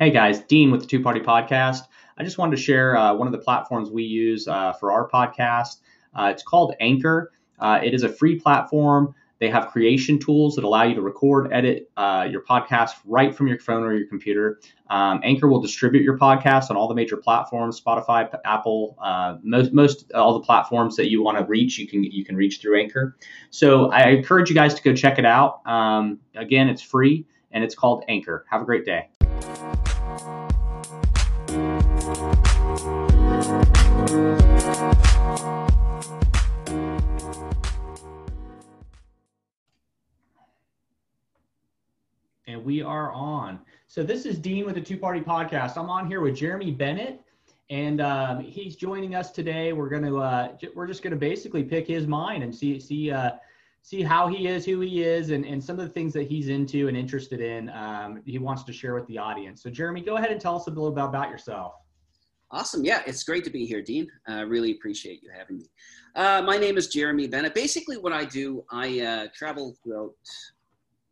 Hey guys, Dean with the Two Party Podcast. I just wanted to share uh, one of the platforms we use uh, for our podcast. Uh, it's called Anchor. Uh, it is a free platform. They have creation tools that allow you to record, edit uh, your podcast right from your phone or your computer. Um, Anchor will distribute your podcast on all the major platforms: Spotify, Apple, uh, most most all the platforms that you want to reach. You can you can reach through Anchor. So I encourage you guys to go check it out. Um, again, it's free and it's called Anchor. Have a great day. And we are on. So this is Dean with the Two Party Podcast. I'm on here with Jeremy Bennett, and um, he's joining us today. We're gonna uh, j- we're just gonna basically pick his mind and see see uh, see how he is, who he is, and, and some of the things that he's into and interested in. Um, he wants to share with the audience. So Jeremy, go ahead and tell us a little bit about yourself. Awesome. Yeah, it's great to be here, Dean. I uh, really appreciate you having me. Uh, my name is Jeremy Bennett. Basically, what I do, I uh, travel throughout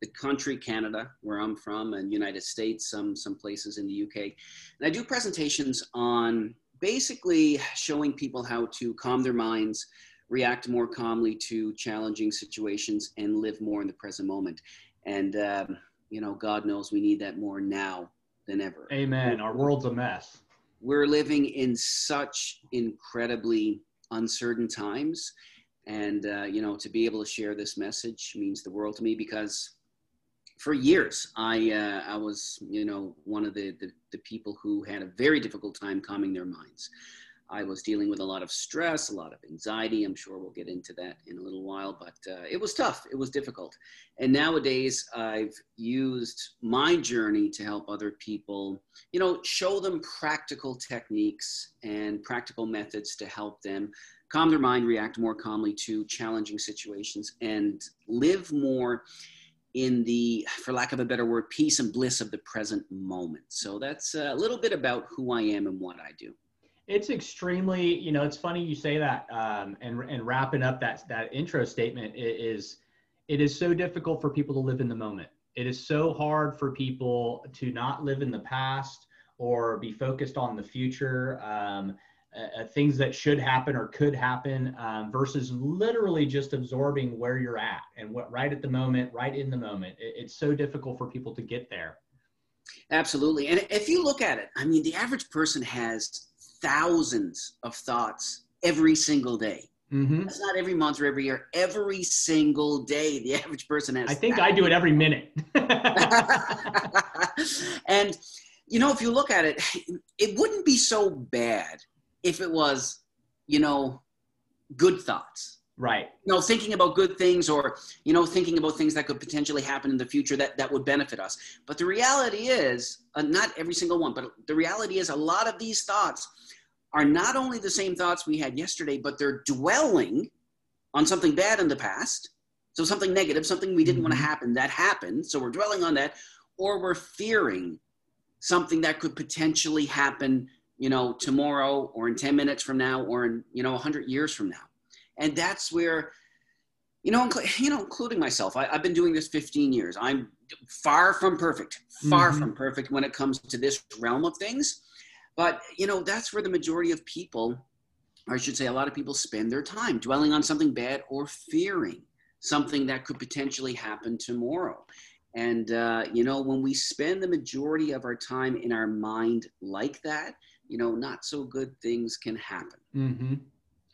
the country, Canada, where I'm from, and United States, some some places in the UK, and I do presentations on basically showing people how to calm their minds, react more calmly to challenging situations, and live more in the present moment. And um, you know, God knows we need that more now than ever. Amen. Our world's a mess we're living in such incredibly uncertain times. And uh, you know to be able to share this message means the world to me because for years i uh, i was you know one of the, the, the people who had a very difficult time calming their minds I was dealing with a lot of stress, a lot of anxiety. I'm sure we'll get into that in a little while, but uh, it was tough. It was difficult. And nowadays, I've used my journey to help other people, you know, show them practical techniques and practical methods to help them calm their mind, react more calmly to challenging situations, and live more in the, for lack of a better word, peace and bliss of the present moment. So that's a little bit about who I am and what I do. It's extremely, you know, it's funny you say that, um, and and wrapping up that that intro statement is, it is so difficult for people to live in the moment. It is so hard for people to not live in the past or be focused on the future, um, uh, uh things that should happen or could happen, um, versus literally just absorbing where you're at and what right at the moment, right in the moment. It, it's so difficult for people to get there. Absolutely, and if you look at it, I mean, the average person has thousands of thoughts every single day. Mm-hmm. That's not every month or every year. Every single day, the average person has. I think thousands. I do it every minute. and you know, if you look at it, it wouldn't be so bad if it was, you know, good thoughts. Right. You know, thinking about good things or, you know, thinking about things that could potentially happen in the future that, that would benefit us. But the reality is, uh, not every single one, but the reality is a lot of these thoughts are not only the same thoughts we had yesterday, but they're dwelling on something bad in the past. So something negative, something we didn't mm-hmm. want to happen that happened. So we're dwelling on that, or we're fearing something that could potentially happen, you know, tomorrow or in 10 minutes from now or in, you know, 100 years from now and that's where you know, you know, including myself. I, have been doing this 15 years. I'm far from perfect, far mm-hmm. from perfect when it comes to this realm of things. But you know, that's where the majority of people, or I should say, a lot of people spend their time dwelling on something bad or fearing something that could potentially happen tomorrow. And uh, you know, when we spend the majority of our time in our mind like that, you know, not so good things can happen. Mm-hmm.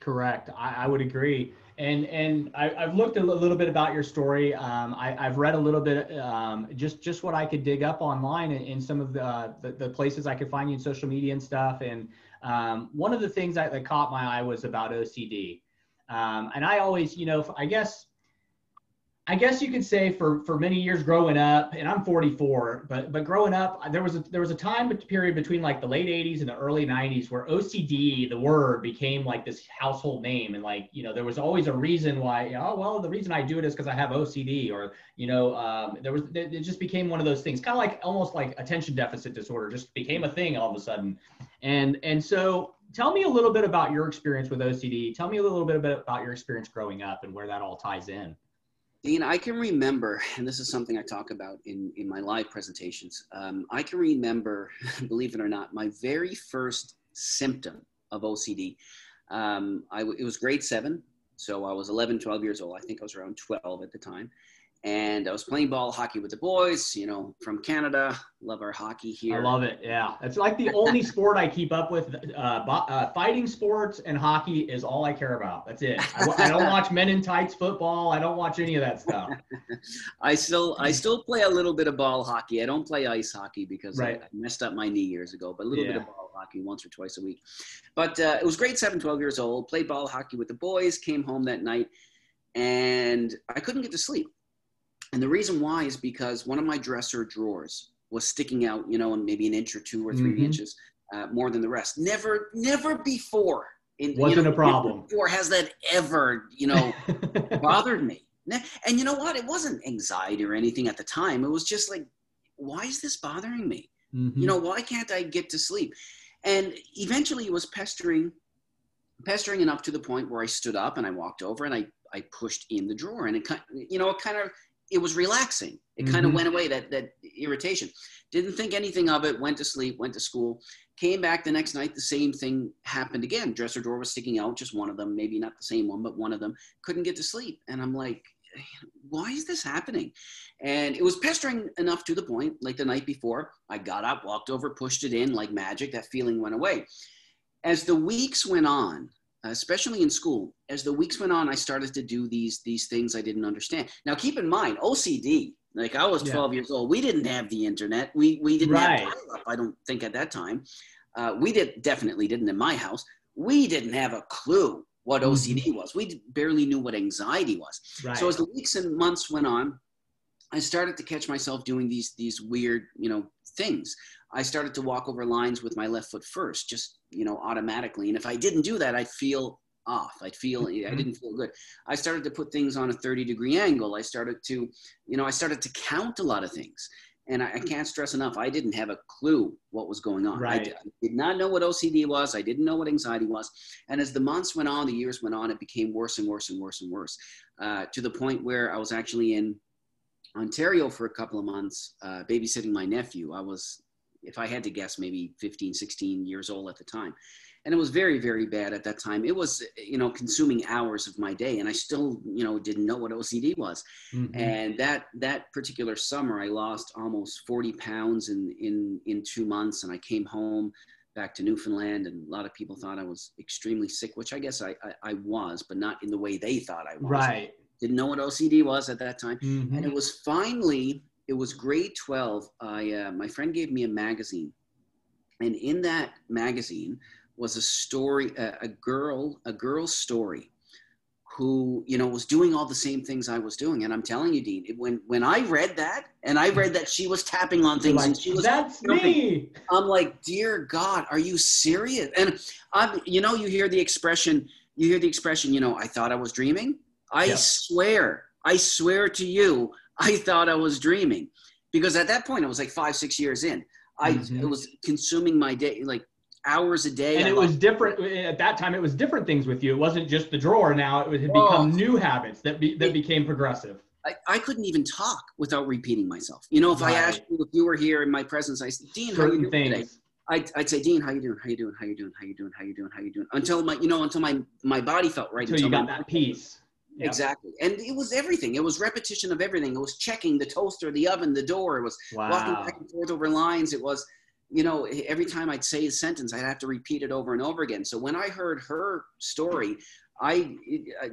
Correct. I, I would agree. And and I, have looked a little bit about your story. Um, I, have read a little bit, um, just just what I could dig up online in, in some of the, the, the places I could find you in social media and stuff. And um, one of the things that, that caught my eye was about OCD. Um, and I always, you know, I guess I guess you could say for for many years growing up, and I'm 44, but but growing up, there was a there was a time period between like the late 80s and the early 90s where OCD, the word, became like this household name, and like you know there was always a reason why. Oh well, the reason I do it is because I have OCD, or you know um, there was it just became one of those things, kind of like almost like attention deficit disorder, just became a thing all of a sudden, and and so tell me a little bit about your experience with OCD. Tell me a little bit about your experience growing up and where that all ties in. Dean, I can remember, and this is something I talk about in, in my live presentations. Um, I can remember, believe it or not, my very first symptom of OCD. Um, I, it was grade seven, so I was 11, 12 years old. I think I was around 12 at the time and I was playing ball hockey with the boys, you know, from Canada. Love our hockey here. I love it. Yeah. It's like the only sport I keep up with. Uh, uh, fighting sports and hockey is all I care about. That's it. I, I, don't watch men in tights football. I don't watch any of that stuff. I still, I still play a little bit of ball hockey. I don't play ice hockey because right. I, I, messed up my knee years ago, but a little yeah. bit of ball hockey once or twice a week. But uh, it was grade seven, 12 years old, played ball hockey with the boys, came home that night and I couldn't get to sleep and the reason why is because one of my dresser drawers was sticking out, you know, maybe an inch or two or 3 mm-hmm. inches uh, more than the rest. Never, never before. In, Wasn't you know, a problem. Before has that ever, you know, bothered me. And you know what? It wasn't anxiety or anything at the time. It was just like, why is this bothering me? Mm-hmm. You know, why can't I get to sleep? And eventually it was pestering, pestering enough to the point where I stood up and I walked over and I, I pushed in the drawer and it kind, you know, it kind of it was relaxing. It kind of mm-hmm. went away that that irritation. Didn't think anything of it. Went to sleep. Went to school. Came back the next night. The same thing happened again. Dresser drawer was sticking out. Just one of them. Maybe not the same one, but one of them. Couldn't get to sleep. And I'm like, why is this happening? And it was pestering enough to the point. Like the night before, I got up, walked over, pushed it in like magic. That feeling went away. As the weeks went on, especially in school, as the weeks went on, I started to do these these things I didn't understand. Now, keep in mind, OCD. Like I was 12 yeah. years old. We didn't have the internet. We we didn't right. have dial-up. I don't think at that time. Uh, we did definitely didn't in my house. We didn't have a clue what OCD mm-hmm. was. We barely knew what anxiety was. Right. So as the weeks and months went on, I started to catch myself doing these these weird, you know, things. I started to walk over lines with my left foot first, just you know, automatically. And if I didn't do that, I'd feel off. I'd feel mm-hmm. I didn't feel good. I started to put things on a 30 degree angle. I started to, you know, I started to count a lot of things. And I, I can't stress enough, I didn't have a clue what was going on. Right. I, did, I did not know what OCD was. I didn't know what anxiety was. And as the months went on, the years went on, it became worse and worse and worse and worse uh, to the point where I was actually in Ontario for a couple of months, uh, babysitting my nephew. I was if I had to guess, maybe 15, 16 years old at the time. And it was very, very bad at that time. It was, you know, consuming hours of my day, and I still, you know, didn't know what OCD was. Mm-hmm. And that that particular summer, I lost almost 40 pounds in in in two months, and I came home back to Newfoundland, and a lot of people thought I was extremely sick, which I guess I I, I was, but not in the way they thought I was. Right. Didn't know what OCD was at that time, mm-hmm. and it was finally it was grade 12 i uh, my friend gave me a magazine and in that magazine was a story a, a girl a girl's story who you know was doing all the same things I was doing. And I'm telling you, Dean, it, when when I read that and I read that she was tapping on things like, and she was that's jumping, me. I'm like, dear God, are you serious? And I'm you know you hear the expression you hear the expression you know I thought I was dreaming. I yeah. swear I swear to you I thought I was dreaming because at that point I was like five, six years in. I mm-hmm. it was consuming my day like hours a day. And I it was different at that time. It was different things with you. It wasn't just the drawer. Now it had become new habits that be, that it, became progressive. I, I couldn't even talk without repeating myself. You know, if right. I asked you if you were here in my presence, I said, Dean, Certain how you doing things. today? I'd, I'd say, Dean, how you doing? How you doing? How you doing? How you doing? How you doing? How you doing? Until my, you know, until my my body felt right. Until, until you got that peace. Yep. Exactly. And it was everything. It was repetition of everything. It was checking the toaster, the oven, the door. It was wow. walking back and forth over lines. It was, you know, every time I'd say a sentence, I'd have to repeat it over and over again. So when I heard her story, I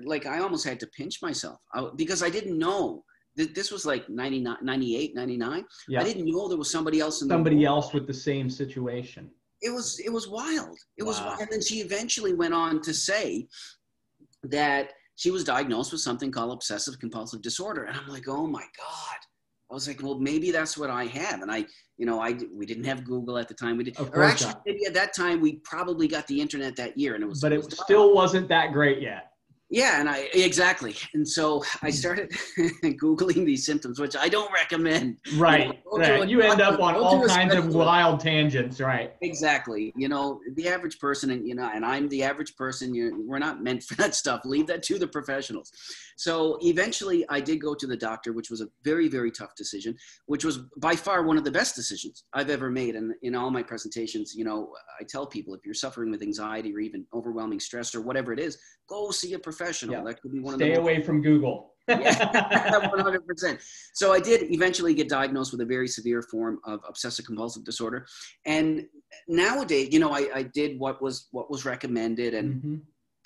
like I almost had to pinch myself uh, because I didn't know that this was like 99, 98, 99. Yep. I didn't know there was somebody else in somebody else with the same situation. It was it was wild. It wow. was wild. And then she eventually went on to say that she was diagnosed with something called obsessive compulsive disorder. And I'm like, oh my God. I was like, well, maybe that's what I have. And I, you know, I we didn't have Google at the time. We did, or actually, not. maybe at that time we probably got the internet that year, and it was. But it, was still wasn't that great yet. Yeah, and I exactly. And so I hmm. started googling these symptoms, which I don't recommend. Right. You, know, right. you end up on all kinds of wild tangents, right? Exactly. You know, the average person, and you know, and I'm the average person. You, we're not meant for that stuff. Leave that to the professionals. So eventually, I did go to the doctor, which was a very, very tough decision, which was by far one of the best decisions I've ever made. And in all my presentations, you know, I tell people if you're suffering with anxiety or even overwhelming stress or whatever it is, go see a professional. Yeah. That could be one Stay of the away from Google. yeah, 100%. So I did eventually get diagnosed with a very severe form of obsessive compulsive disorder. And nowadays, you know, I, I did what was what was recommended and mm-hmm.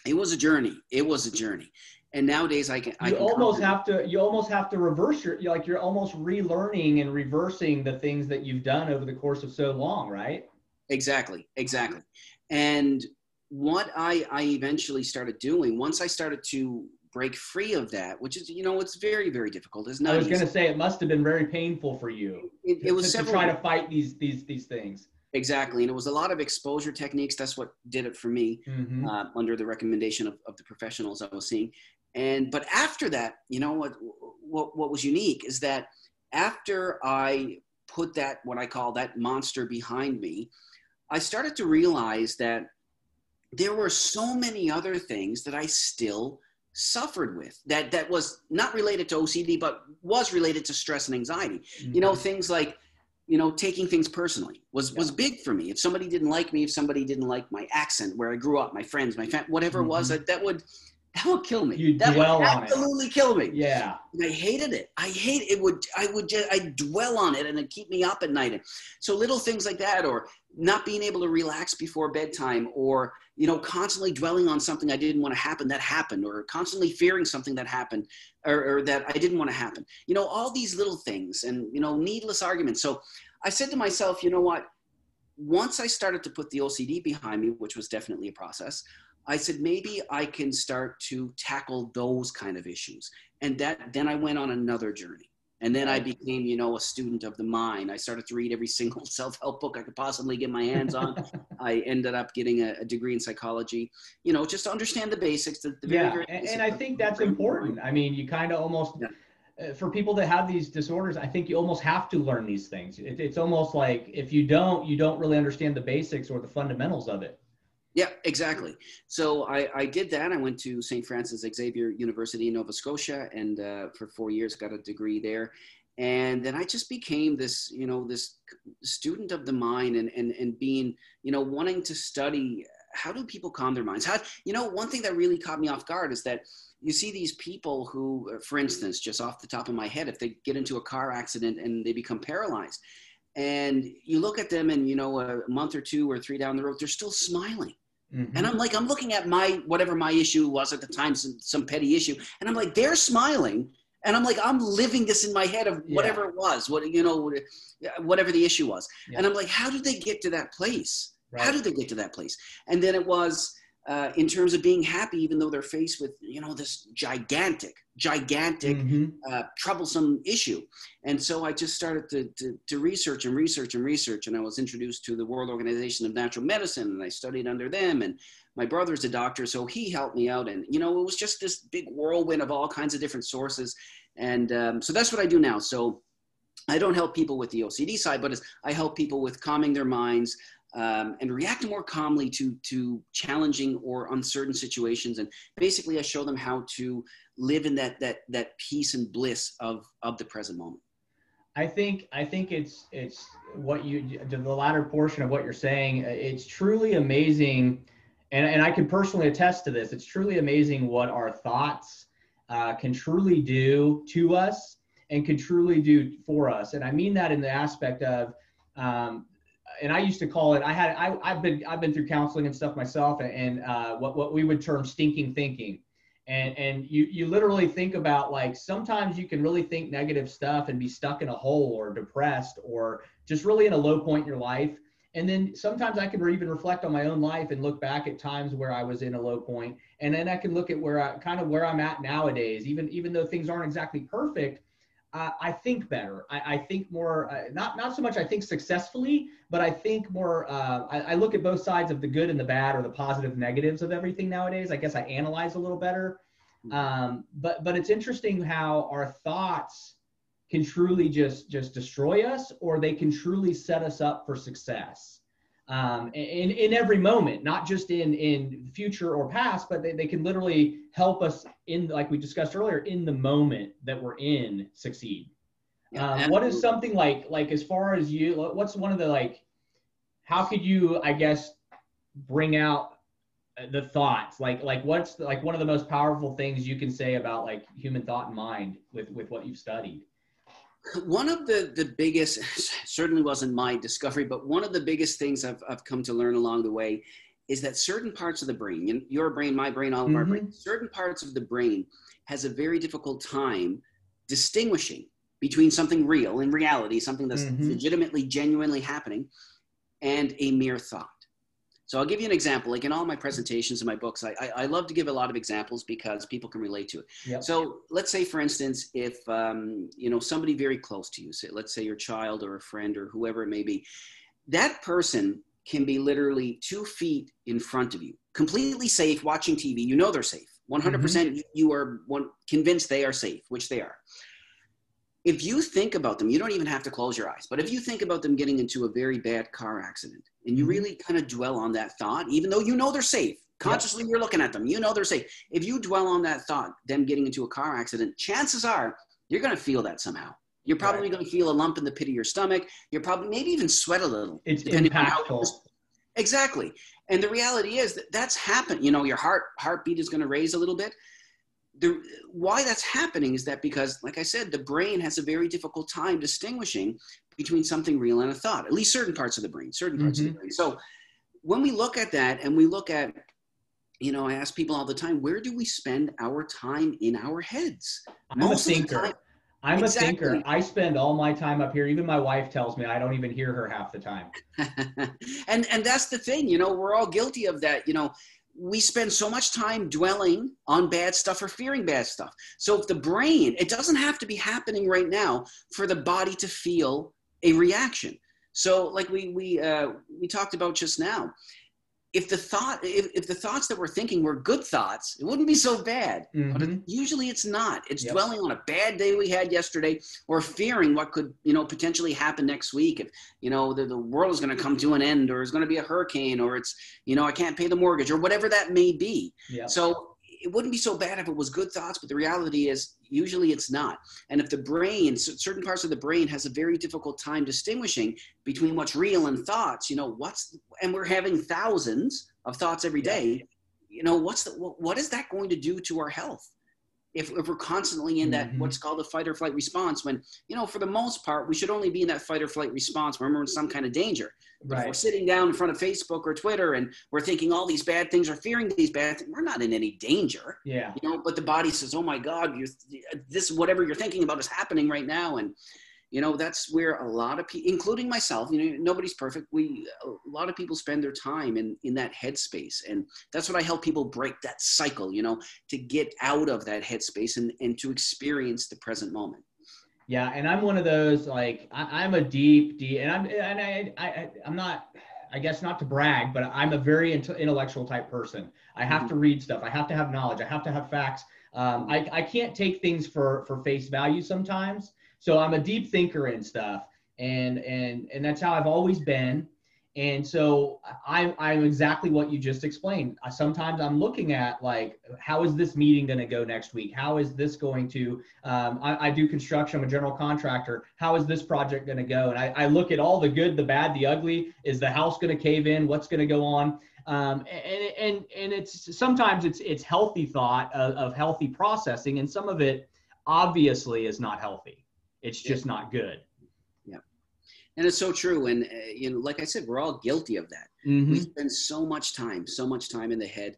it was a journey. It was a journey. And nowadays I can I You can almost have to you almost have to reverse your like you're almost relearning and reversing the things that you've done over the course of so long, right? Exactly. Exactly. And what I, I eventually started doing once I started to break free of that, which is, you know, it's very, very difficult. It's not I was going to say it must have been very painful for you. It, it was to, to try to fight these, these, these things. Exactly. And it was a lot of exposure techniques. That's what did it for me mm-hmm. uh, under the recommendation of, of the professionals I was seeing. And, but after that, you know, what, what, what was unique is that after I put that, what I call that monster behind me, I started to realize that there were so many other things that I still suffered with that that was not related to OCD but was related to stress and anxiety. Mm-hmm. You know, mm-hmm. things like you know taking things personally was yeah. was big for me. If somebody didn't like me, if somebody didn't like my accent, where I grew up, my friends, my family, whatever mm-hmm. it was, mm-hmm. that that would that would kill me. You that dwell would absolutely kill me. Yeah. And I hated it. I hate it. Would I would just I dwell on it and it keep me up at night. So little things like that, or not being able to relax before bedtime, or you know, constantly dwelling on something I didn't want to happen that happened, or constantly fearing something that happened, or, or that I didn't want to happen. You know, all these little things and you know, needless arguments. So I said to myself, you know what? Once I started to put the OCD behind me, which was definitely a process, I said maybe I can start to tackle those kind of issues. And that then I went on another journey. And then I became, you know, a student of the mind. I started to read every single self-help book I could possibly get my hands on. I ended up getting a, a, degree in psychology, you know, just to understand the basics. The, the yeah, and, and I think that's important. I mean, you kind of almost, yeah. uh, for people that have these disorders, I think you almost have to learn these things. It, it's almost like if you don't, you don't really understand the basics or the fundamentals of it. Yeah, exactly. So I, I did that. I went to St. Francis Xavier University in Nova Scotia and uh, for four years got a degree there. And then I just became this, you know, this student of the mind and, and, and being, you know, wanting to study how do people calm their minds? How, you know, one thing that really caught me off guard is that you see these people who, for instance, just off the top of my head, if they get into a car accident and they become paralyzed, and you look at them and, you know, a month or two or three down the road, they're still smiling Mm-hmm. And I'm like, I'm looking at my whatever my issue was at the time, some, some petty issue, and I'm like, they're smiling, and I'm like, I'm living this in my head of whatever yeah. it was, what you know, whatever the issue was, yeah. and I'm like, how did they get to that place? Right. How did they get to that place? And then it was uh, in terms of being happy, even though they're faced with you know this gigantic, gigantic, mm-hmm. uh, troublesome issue. And so I just started to, to, to research and research and research, and I was introduced to the World Organization of Natural Medicine, and I studied under them. And my brother's a doctor, so he helped me out. And you know, it was just this big whirlwind of all kinds of different sources. And um, so that's what I do now. So I don't help people with the OCD side, but I help people with calming their minds, um, and react more calmly to to challenging or uncertain situations. And basically, I show them how to live in that that that peace and bliss of of the present moment. I think I think it's it's what you the latter portion of what you're saying. It's truly amazing, and and I can personally attest to this. It's truly amazing what our thoughts uh, can truly do to us and can truly do for us. And I mean that in the aspect of um, and I used to call it. I had I, I've been I've been through counseling and stuff myself, and, and uh, what what we would term stinking thinking, and and you you literally think about like sometimes you can really think negative stuff and be stuck in a hole or depressed or just really in a low point in your life, and then sometimes I can even reflect on my own life and look back at times where I was in a low point, and then I can look at where I kind of where I'm at nowadays, even even though things aren't exactly perfect uh, I think better. I, I think more, uh, not not so much. I think successfully, but I think more. Uh, I, I, look at both sides of the good and the bad, or the positive negatives of everything nowadays. I guess I analyze a little better, Mm-hmm. Um, but but it's interesting how our thoughts can truly just just destroy us, or they can truly set us up for success um, in in every moment, not just in in future or past, but they, they can literally help us in like we discussed earlier in the moment that we're in succeed. Um, what is something like like as far as you? What's one of the like? How could you, I guess, bring out the thoughts like like what's the, like one of the most powerful things you can say about like human thought and mind with with what you've studied one of the the biggest certainly wasn't my discovery but one of the biggest things i've, I've come to learn along the way is that certain parts of the brain your brain my brain all of mm-hmm. our brain certain parts of the brain has a very difficult time distinguishing between something real in reality something that's mm-hmm. legitimately genuinely happening and a mere thought so I'll give you an example. Like in all my presentations and my books, I, I, I, love to give a lot of examples because people can relate to it. Yep. So let's say, for instance, if um, you know somebody very close to you, say, let's say your child or a friend or whoever it may be, that person can be literally two feet in front of you, completely safe, watching TV. You know they're safe. 100% mm hmm you are one, convinced they are safe, which they are if you think about them, you don't even have to close your eyes, but if you think about them getting into a very bad car accident and you mm-hmm. really kind of dwell on that thought, even though you know they're safe, consciously you're looking at them, you know they're safe. If you dwell on that thought, them getting into a car accident, chances are you're going to feel that somehow. You're probably right. going to feel a lump in the pit of your stomach. You're probably maybe even sweat a little. It's impactful. Exactly. And the reality is that that's happened. You know, your heart heartbeat is going to raise a little bit the why that's happening is that because like i said the brain has a very difficult time distinguishing between something real and a thought at least certain parts of the brain certain parts mm-hmm. of the mm-hmm. brain. So when we look at that and we look at you know i ask people all the time where do we spend our time in our heads? I'm Most a thinker. i'm exactly. a thinker. I spend all my time up here. Even my wife tells me i don't even hear her half the time. And and that's the thing you know we're all guilty of that you know we spend so much time dwelling on bad stuff or fearing bad stuff. So if the brain, it doesn't have to be happening right now for the body to feel a reaction. So like we we uh, we talked about just now, if the thought if, if the thoughts that we're thinking were good thoughts it wouldn't be so bad mm-hmm. but it, usually it's not it's yep. dwelling on a bad day we had yesterday or fearing what could you know potentially happen next week if you know the, the world is going to come to an end or it's going to be a hurricane or it's you know i can't pay the mortgage or whatever that may be yep. so it wouldn't be so bad if it was good thoughts, but the reality is usually it's not. And if the brain, certain parts of the brain has a very difficult time distinguishing between what's real and thoughts, you know, what's, and we're having thousands of thoughts every day, you know, what's the, what is that going to do to our health? If, if we're constantly in that mm-hmm. what's called a fight or flight response when you know for the most part we should only be in that fight or flight response when we're in some kind of danger right. if we're sitting down in front of facebook or twitter and we're thinking all these bad things or fearing these bad things we're not in any danger yeah you know but the body says oh my god you this whatever you're thinking about is happening right now and you know that's where a lot of people including myself you know nobody's perfect we a lot of people spend their time in in that headspace and that's what i help people break that cycle you know to get out of that headspace and and to experience the present moment yeah and i'm one of those like I, am a deep deep and i'm and I, I i'm not I guess not to brag, but I'm a very intellectual type person. I have mm-hmm. to read stuff. I have to have knowledge. I have to have facts. Um, I, I can't take things for for face value sometimes. So I'm a deep thinker and stuff, and and and that's how I've always been. And so I'm I'm exactly what you just explained. Sometimes I'm looking at like, how is this meeting going to go next week? How is this going to? Um, I, I, do construction. I'm a general contractor. How is this project going to go? And I, I look at all the good, the bad, the ugly. Is the house going to cave in? What's going to go on? Um, and, and and it's sometimes it's it's healthy thought of, of healthy processing, and some of it obviously is not healthy. It's just yeah. not good. Yeah. And it's so true. And, uh, you know, like I said, we're all guilty of that. Mm-hmm. We spend so much time, so much time in the head.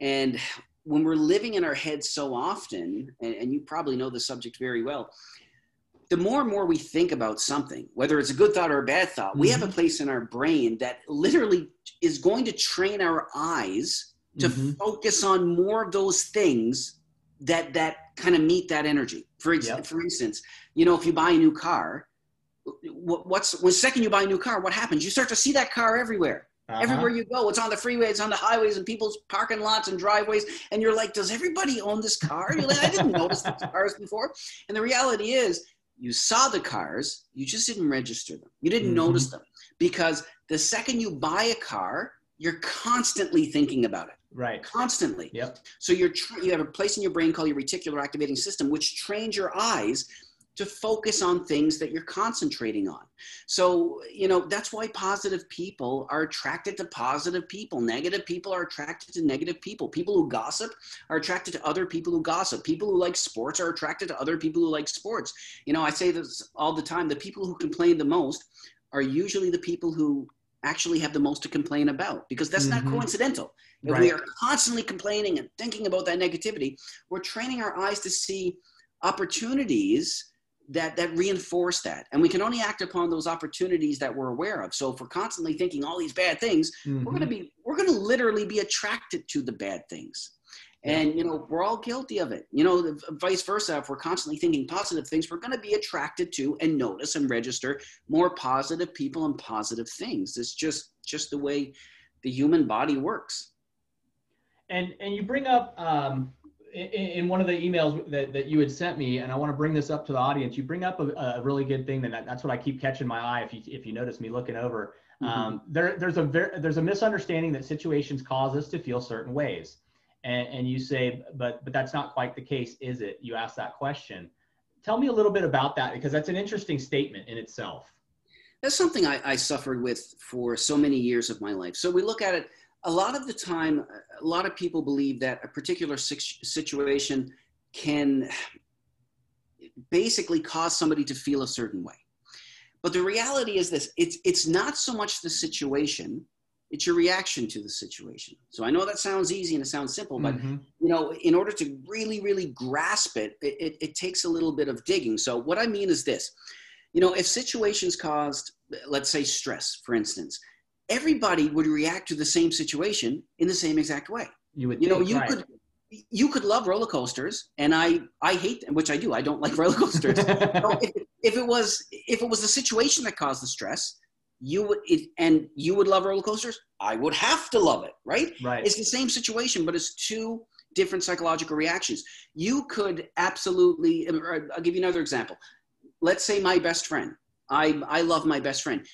And when we're living in our heads so often, and, and you probably know the subject very well, the more and more we think about something, whether it's a good thought or a bad thought, mm-hmm. we have a mm-hmm. place in our brain that literally is going to train our eyes to mm-hmm. focus on more of those things that that kind of meet that energy. For ex- yep. for instance, you know, if you buy a new car, what's when second you buy a new car, what happens? You start to see that car everywhere. Uh-huh. Everywhere you go, it's on the freeway, it's on the highways, and people's parking lots and driveways. And you're like, does everybody own this car? You're like, I didn't notice these cars before. And the reality is, you saw the cars, you just didn't register them. You didn't mm-hmm. notice them because the second you buy a car, you're constantly thinking about it. Right. Constantly. Yep. So you're tra- you have a place in your brain called your reticular activating system, which trains your eyes to focus on things that you're concentrating on. So, you know, that's why positive people are attracted to positive people. Negative people are attracted to negative people. People who gossip are attracted to other people who gossip. People who like sports are attracted to other people who like sports. You know, I say this all the time the people who complain the most are usually the people who actually have the most to complain about because that's mm-hmm. not coincidental. If right. we are constantly complaining and thinking about that negativity, we're training our eyes to see opportunities that that reinforce that and we can only act upon those opportunities that we're aware of so if we're constantly thinking all these bad things mm-hmm. we're going to be we're going to literally be attracted to the bad things and you know we're all guilty of it you know vice versa if we're constantly thinking positive things we're going to be attracted to and notice and register more positive people and positive things it's just just the way the human body works and and you bring up um in, in one of the emails that, that you had sent me, and I want to bring this up to the audience, you bring up a, a really good thing that that's what I keep catching my eye. If you, if you notice me looking over, mm-hmm. um, there, there's a ver- there's a misunderstanding that situations cause us to feel certain ways. And, and you say, but, but that's not quite the case, is it? You ask that question. Tell me a little bit about that because that's an interesting statement in itself. That's something I, I suffered with for so many years of my life. So we look at it a lot of the time, a lot of people believe that a particular situation can basically cause somebody to feel a certain way. But the reality is this it's, it's not so much the situation, it's your reaction to the situation. So I know that sounds easy and it sounds simple, but mm-hmm. you know, in order to really, really grasp it, it, it, it takes a little bit of digging. So what I mean is this, you know, if situations caused, let's say stress, for instance, everybody would react to the same situation in the same exact way. You would, you think, know, you right. could, you could love roller coasters, and I, I hate them, which I do. I don't like roller coasters. if, if, it was, if it was the situation that caused the stress, you would, it, and you would love roller coasters. I would have to love it, right? Right. It's the same situation, but it's two different psychological reactions. You could absolutely. I'll give you another example. Let's say my best friend. I, I love my best friend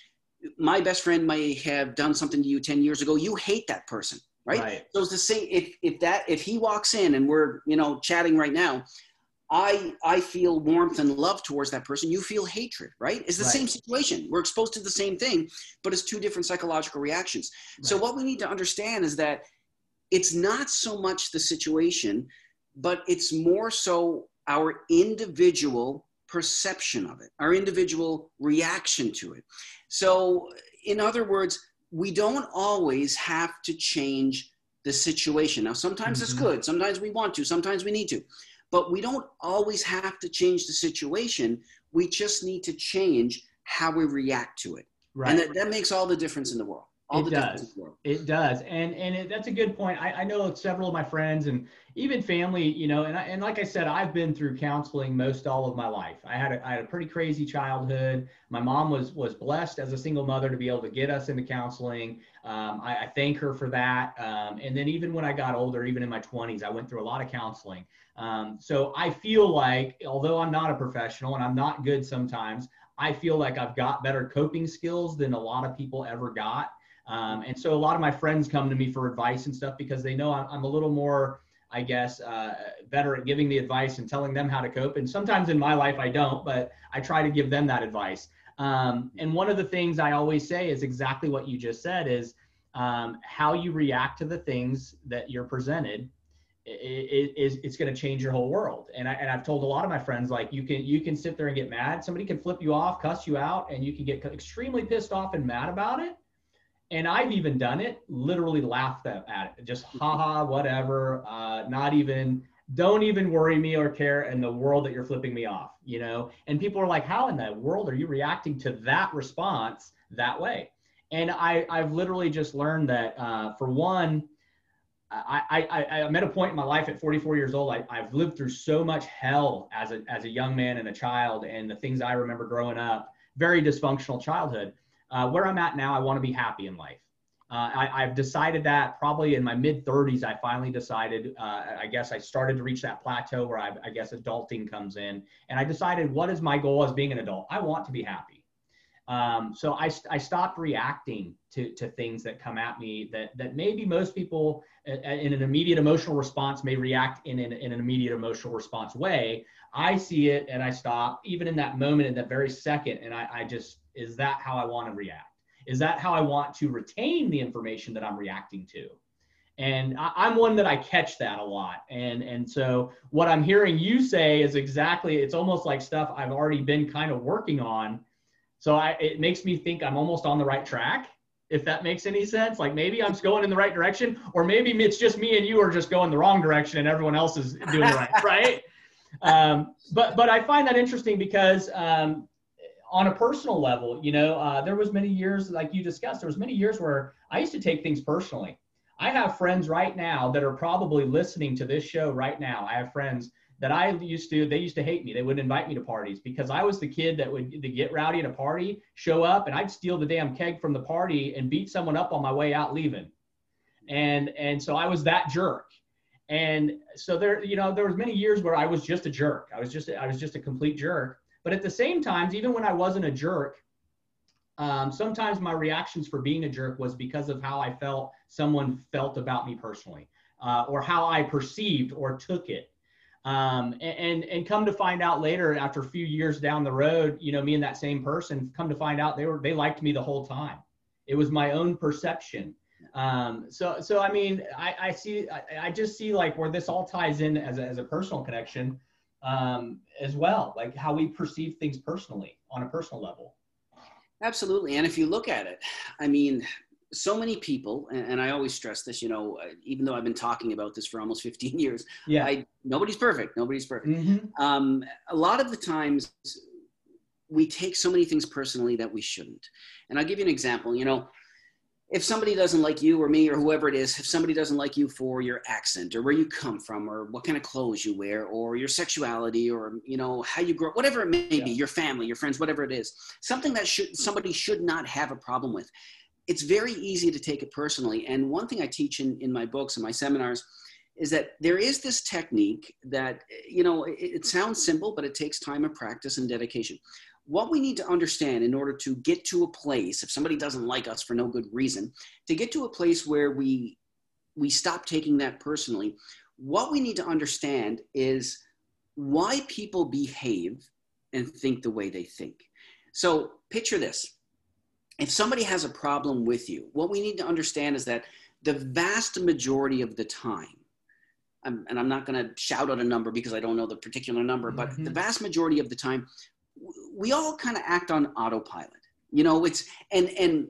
my best friend may have done something to you 10 years ago you hate that person right, right. so it's the same if if that if he walks in and we're you know chatting right now i i feel warmth and love towards that person you feel hatred right it's the right. same situation we're exposed to the same thing but it's two different psychological reactions right. so what we need to understand is that it's not so much the situation but it's more so our individual perception of it, our individual reaction to it. So, in other words, we don't always have to change the situation. Now, sometimes mm-hmm. it's good, sometimes we want to, sometimes we need to, but we don't always have to change the situation. We just need to change how we react to it. Right. And that, that makes all the difference in the world. All it does. It does, and and it, that's a good point. I, I know several of my friends and even family, you know, and I, and like I said, I've been through counseling most all of my life. I had a, I had a pretty crazy childhood. My mom was was blessed as a single mother to be able to get us into counseling. Um, I, I, thank her for that. Um, and then even when I got older, even in my 20s, I went through a lot of counseling. Um, so I feel like, although I'm not a professional and I'm not good sometimes, I feel like I've got better coping skills than a lot of people ever got. Um, and so a lot of my friends come to me for advice and stuff because they know I'm, I'm a little more, I guess, uh, better at giving the advice and telling them how to cope. And sometimes in my life I don't, but I try to give them that advice. Um, and one of the things I always say is exactly what you just said is um, how you react to the things that you're presented is it's going to change your whole world. And I and I've told a lot of my friends like you can you can sit there and get mad. Somebody can flip you off, cuss you out, and you can get extremely pissed off and mad about it and I've even done it, literally laughed at it, just haha, whatever, uh, not even, don't even worry me or care in the world that you're flipping me off, you know? And people are like, how in the world are you reacting to that response that way? And I, I've literally just learned that uh, for one, I, I, I'm at a point in my life at 44 years old. I, I've lived through so much hell as a, as a young man and a child, and the things I remember growing up, very dysfunctional childhood uh, where I'm at now, I want to be happy in life. Uh, I, have decided that probably in my mid 30s, I finally decided, uh, I guess I started to reach that plateau where I, I, guess adulting comes in. And I decided, what is my goal as being an adult? I want to be happy. Um, so I, I stopped reacting to, to things that come at me that, that maybe most people in an immediate emotional response may react in an, in an immediate emotional response way. I see it and I stop even in that moment, in that very second. And I, I just, is that how I want to react? Is that how I want to retain the information that I'm reacting to? And I, am one that I catch that a lot. And, and so what I'm hearing you say is exactly, it's almost like stuff I've already been kind of working on. So I, it makes me think I'm almost on the right track, if that makes any sense. Like maybe I'm going in the right direction, or maybe it's just me and you are just going the wrong direction and everyone else is doing right, right? Um, but, but I find that interesting because um, on a personal level, you know, uh, there was many years, like you discussed, there was many years where I used to take things personally. I have friends right now that are probably listening to this show right now. I have friends that I used to, they used to hate me. They wouldn't invite me to parties because I was the kid that would get rowdy at a party, show up, and I'd steal the damn keg from the party and beat someone up on my way out leaving. And and so I was that jerk. And so there, you know, there was many years where I was just a jerk. I was just I was just a complete jerk. But at the same times, even when I wasn't a jerk, um, sometimes my reactions for being a jerk was because of how I felt someone felt about me personally, uh, or how I perceived or took it. Um, and and come to find out later, after a few years down the road, you know, me and that same person come to find out they were they liked me the whole time. It was my own perception. Um, so so I mean, I, I see I, I just see like where this all ties in as a, as a personal connection um, as well, like how we perceive things personally on a personal level. Absolutely. And if you look at it, I mean, so many people, and, I always stress this, you know, uh, even though I've been talking about this for almost 15 years, yeah, I, nobody's perfect. Nobody's perfect. Mm-hmm. Um, a lot of the times we take so many things personally that we shouldn't. And I'll give you an example. You know, if somebody doesn't like you or me or whoever it is, if somebody doesn't like you for your accent or where you come from or what kind of clothes you wear or your sexuality or you know how you grow, whatever it may yeah. be, your family, your friends, whatever it is, something that should somebody should not have a problem with. It's very easy to take it personally. And one thing I teach in, in my books and my seminars is that there is this technique that you know it, it sounds simple, but it takes time and practice and dedication what we need to understand in order to get to a place if somebody doesn't like us for no good reason to get to a place where we we stop taking that personally what we need to understand is why people behave and think the way they think so picture this if somebody has a problem with you what we need to understand is that the vast majority of the time and I'm not going to shout out a number because I don't know the particular number, but mm-hmm. the vast majority of the time, we all kind of act on autopilot you know it's and and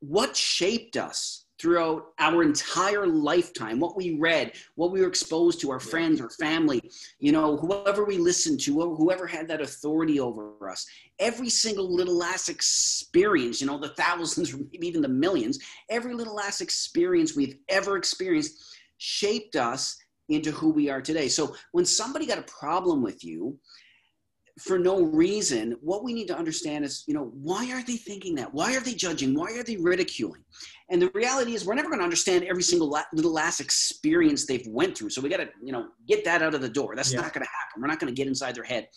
what shaped us throughout our entire lifetime what we read what we were exposed to our friends or family you know whoever we listened to whoever had that authority over us every single little last experience you know the thousands or maybe even the millions every little last experience we've ever experienced shaped us into who we are today. So when somebody got a problem with you for no reason what we need to understand is you know why are they thinking that? Why are they judging? Why are they ridiculing? And the reality is we're never going to understand every single la- little last experience they've went through. So we got to you know get that out of the door. That's yeah. not going to happen. We're not going to get inside their head.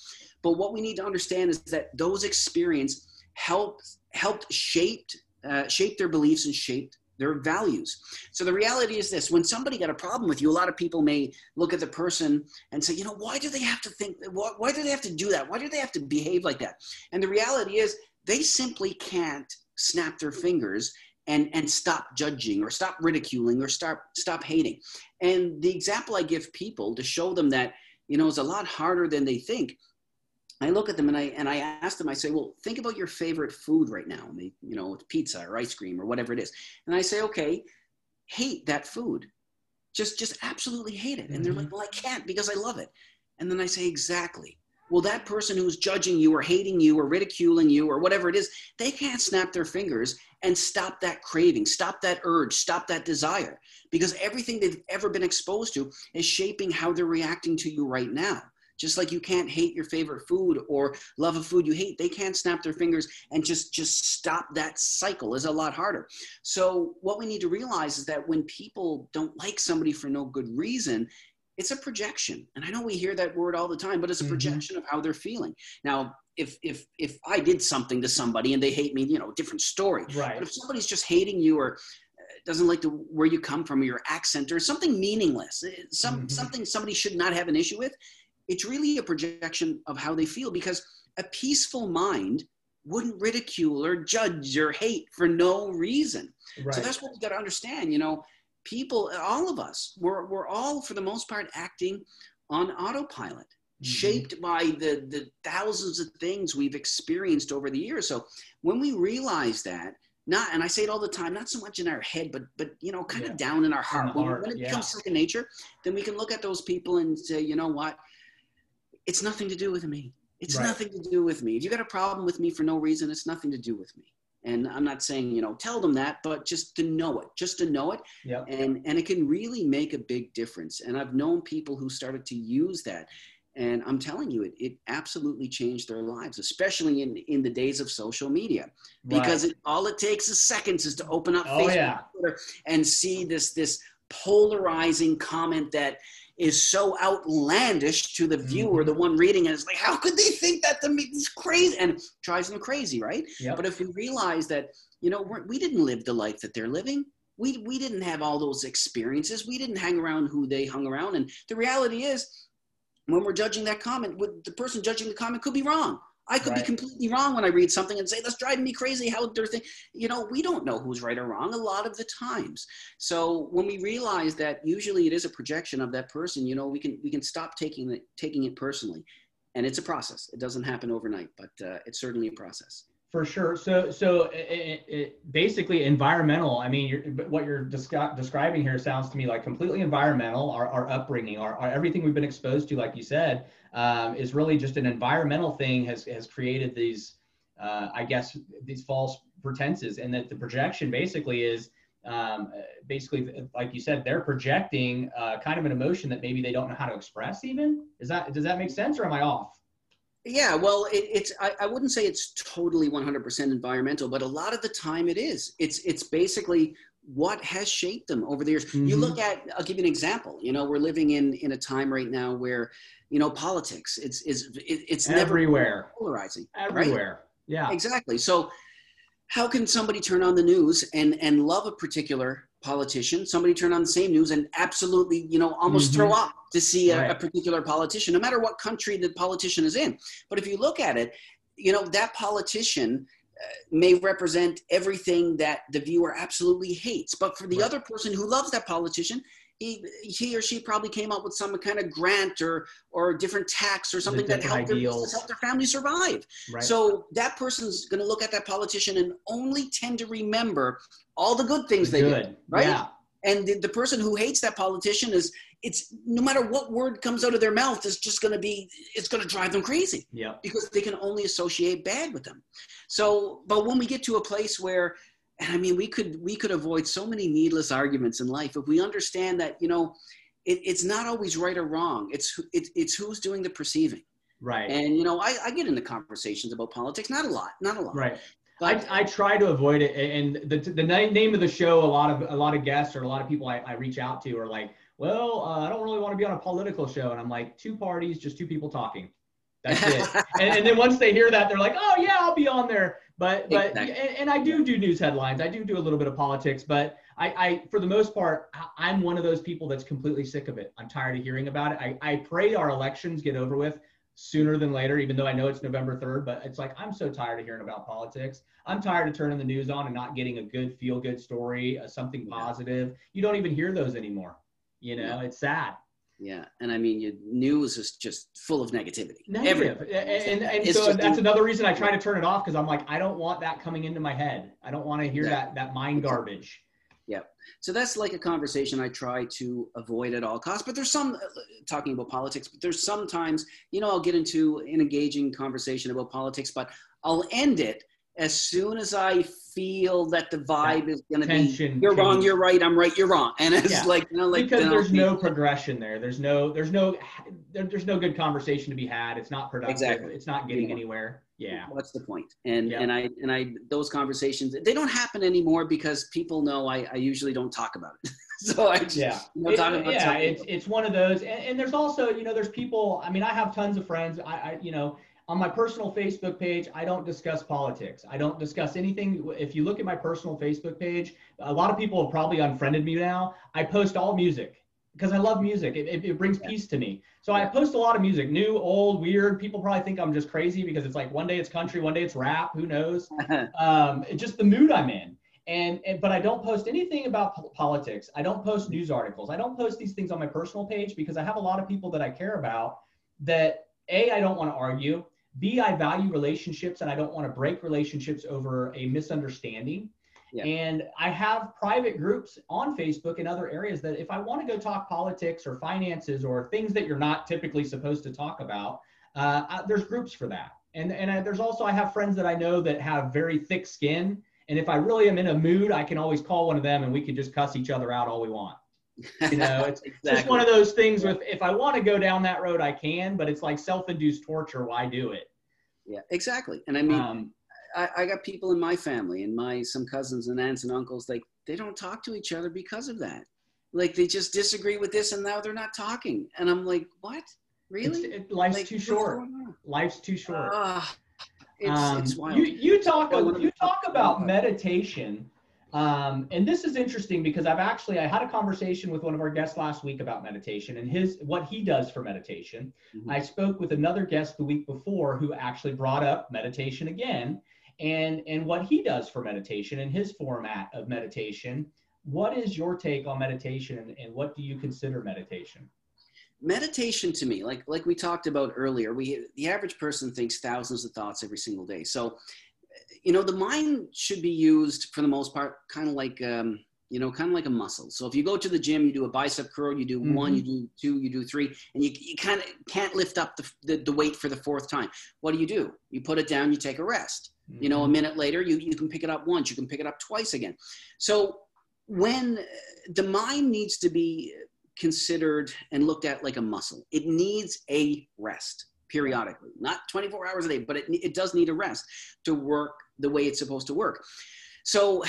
But what we need to understand is that those experiences helped helped shaped uh, shape their beliefs and shaped their values. So the reality is this when somebody got a problem with you, a lot of people may look at the person and say, you know, why do they have to think, why, why do they have to do that? Why do they have to behave like that? And the reality is they simply can't snap their fingers and, and stop judging or stop ridiculing or stop, stop hating. And the example I give people to show them that, you know, is a lot harder than they think I look at them and I and I ask them. I say, "Well, think about your favorite food right now. They, you know, it's pizza or ice cream or whatever it is." And I say, "Okay, hate that food. Just just absolutely hate it." And they're like, mm-hmm. "Well, I can't because I love it." And then I say, "Exactly. Well, that person who's judging you or hating you or ridiculing you or whatever it is, they can't snap their fingers and stop that craving, stop that urge, stop that desire because everything they've ever been exposed to is shaping how they're reacting to you right now." Just like you can't hate your favorite food or love a food you hate they can't snap their fingers and just just stop that cycle is a lot harder so what we need to realize is that when people don't like somebody for no good reason it's a projection and i know we hear that word all the time but it's a mm-hmm. projection mm-hmm. of how they're feeling now if if if i did something to somebody and they hate me you know different story right but if somebody's just hating you or doesn't like the where you come from or your accent or something meaningless eh, some mm-hmm. something somebody should not have an issue with it's really a projection of how they feel because a peaceful mind wouldn't ridicule or judge or hate for no reason right. so that's what we got to understand you know people all of us we're, we're all for the most part acting on autopilot mm-hmm. shaped by the the thousands of things we've experienced over the years so when we realize that not and i say it all the time not so much in our head but but you know kind yeah. of down in our heart, in when, heart when, it yeah. becomes second nature then we can look at those people and say you know what it's nothing to do with me it's right. nothing to do with me if you got a problem with me for no reason it's nothing to do with me and i'm not saying you know tell them that but just to know it just to know it yep. and and it can really make a big difference and i've known people who started to use that and I'm telling you, it, it absolutely changed their lives, especially in, in the days of social media, because right. it, all it takes is seconds is to open up oh, Facebook yeah. and see this, this polarizing comment that is so outlandish to the viewer, mm-hmm. the one reading it. It's like, how could they think that The? It's crazy. And it drives them crazy, right? Yep. But if we realize that, you know, we're, we did not live the life that they're living, we, we didn't have all those experiences. We didn't hang around who they hung around. And the reality is, when we're judging that comment, the person judging the comment could be wrong. I could right. be completely wrong when I read something and say that's driving me crazy. How they're think, you know, we don't know who's right or wrong a lot of the times. So when we realize that usually it is a projection of that person, you know, we can we can stop taking it taking it personally, and it's a process. It doesn't happen overnight, but uh, it's certainly a process. For sure. So, so it, it, basically environmental. I mean, you're, what you're descri- describing here sounds to me like completely environmental. Our, our upbringing, our, our everything we've been exposed to, like you said, um, is really just an environmental thing. Has has created these, uh, I guess, these false pretenses, and that the projection basically is, um, basically, like you said, they're projecting uh, kind of an emotion that maybe they don't know how to express. Even is that does that make sense, or am I off? Yeah, well, it, it's I, I, wouldn't say it's totally 100% environmental, but a lot of the time it is. It's it's basically what has shaped them over the years. Mm-hmm. You look at I'll give you an example. You know, we're living in in a time right now where you know politics it's is it, it's everywhere never polarizing everywhere. Right? Yeah, exactly. So how can somebody turn on the news and and love a particular politician somebody turn on the same news and absolutely you know almost mm-hmm. throw up to see a, right. a, particular politician no matter what country the politician is in but if you look at it you know that politician uh, may represent everything that the viewer absolutely hates but for the right. other person who loves that politician he, he or she probably came up with some kind of grant or or different tax or something that helped their, help their family survive. Right. So that person's going to look at that politician and only tend to remember all the good things they good. did, right? Yeah. And the, the person who hates that politician is it's no matter what word comes out of their mouth is just going to be it's going to drive them crazy. Yeah. Because they can only associate bad with them. So, but when we get to a place where and i mean we could we could avoid so many needless arguments in life if we understand that you know it, it's not always right or wrong. It's it, it's who's doing the perceiving. Right. And you know I, I get into conversations about politics not a lot not a lot. Right. But I, I try to avoid it and the, the name of the show a lot of a lot of guests or a lot of people i, I reach out to are like well uh, i don't really want to be on a political show. And i'm like two parties just two people talking that's it and, and then once they hear that they're like oh yeah i'll be on there but but exactly. and, and, I do do news headlines. I do do a little bit of politics, but I, I for the most part I'm one of those people that's completely sick of it. I'm tired of hearing about it. I, I pray our elections get over with sooner than later, even though I know it's November 3rd. But it's like I'm so tired of hearing about politics. I'm tired of turning the news on and not getting a good feel good story, uh, something positive. You don't even hear those anymore. You know, yeah. it's sad. Yeah, and I mean, your news is just full of negativity. Negative, Every, and, and, and so that's another reason I try to turn it off because I'm like, I don't want that coming into my head. I don't want to hear yeah. that that mind garbage. Yeah, so that's like a conversation I try to avoid at all costs. But there's some uh, talking about politics, but there's sometimes, you know, I'll get into an engaging conversation about politics, but I'll end it as soon as I feel that the vibe That is going to be, you're wrong, you're right, I'm right, you're wrong, and it's Yeah. like, you know, like because there's be- no progression there. There's no there's no there, there's no good conversation to be had. It's not productive. Exactly. It's not getting Yeah. anywhere. Yeah. What's the point? And Yeah. and I and I those conversations they don't happen anymore because people know I, I usually don't talk about it. so I just, Yeah. you know, It- yeah, it's it's one of those, and, and there's also you know there's people. I mean, I have tons of friends. I, I you know on my personal Facebook page, I don't discuss politics. I don't discuss anything. If you look at my personal Facebook page, a lot of people have probably unfriended me now. I post all music because I love music. It, it, it brings peace to me. So I post a lot of music, new, old, weird. People probably think I'm just crazy because it's like one day it's country, one day it's rap. Who knows? um, it's just the mood I'm in. And, and but I don't post anything about po- politics. I don't post news articles. I don't post these things on my personal page because I have a lot of people that I care about that a I don't want to argue. B I value relationships and I don't want to break relationships over a misunderstanding. Yeah. And I have private groups on Facebook and other areas that if I want to go talk politics or finances or things that you're not typically supposed to talk about, uh, I- there's groups for that. And and I, there's also I have friends that I know that have very thick skin, and if I really am in a mood, I can always call one of them and we can just cuss each other out all we want. You know, it's exactly. just one of those things with if I want to go down that road, I can, but it's like self-induced torture. Why do it? yeah, exactly. And I mean, Um, I, I got people in my family and my some cousins and aunts and uncles like they don't talk to each other because of that. Like they just disagree with this and now they're not talking. And I'm like, what? Really? it, life's Like, too what's short. Life's too short. Ah, it's, Um, it's wild. You, you talk you talk about- meditation, um, and this is interesting because I've actually I had a conversation with one of our guests last week about meditation and his what he does for meditation. Mhm. I spoke with another guest the week before who actually brought up meditation again, and and what he does for meditation and his format of meditation. What is your take on meditation, and, and what do you consider meditation? meditation to me like like we talked about earlier we the average person thinks thousands of thoughts every single day so you know the mind should be used for the most part kind of like um, you know kind of like a muscle. So if you go to the gym you do a bicep curl you do one you do two you do three and you, you kind of can't lift up the, the, the weight for the fourth time. What do you do? You put it down you take a rest. You know a minute later you, you can pick it up once you can pick it up twice again. So when uh, the mind needs to be considered and looked at like a muscle it needs a rest periodically. Not 24 hours a day but it, it does need a rest to work the way it's supposed to work. So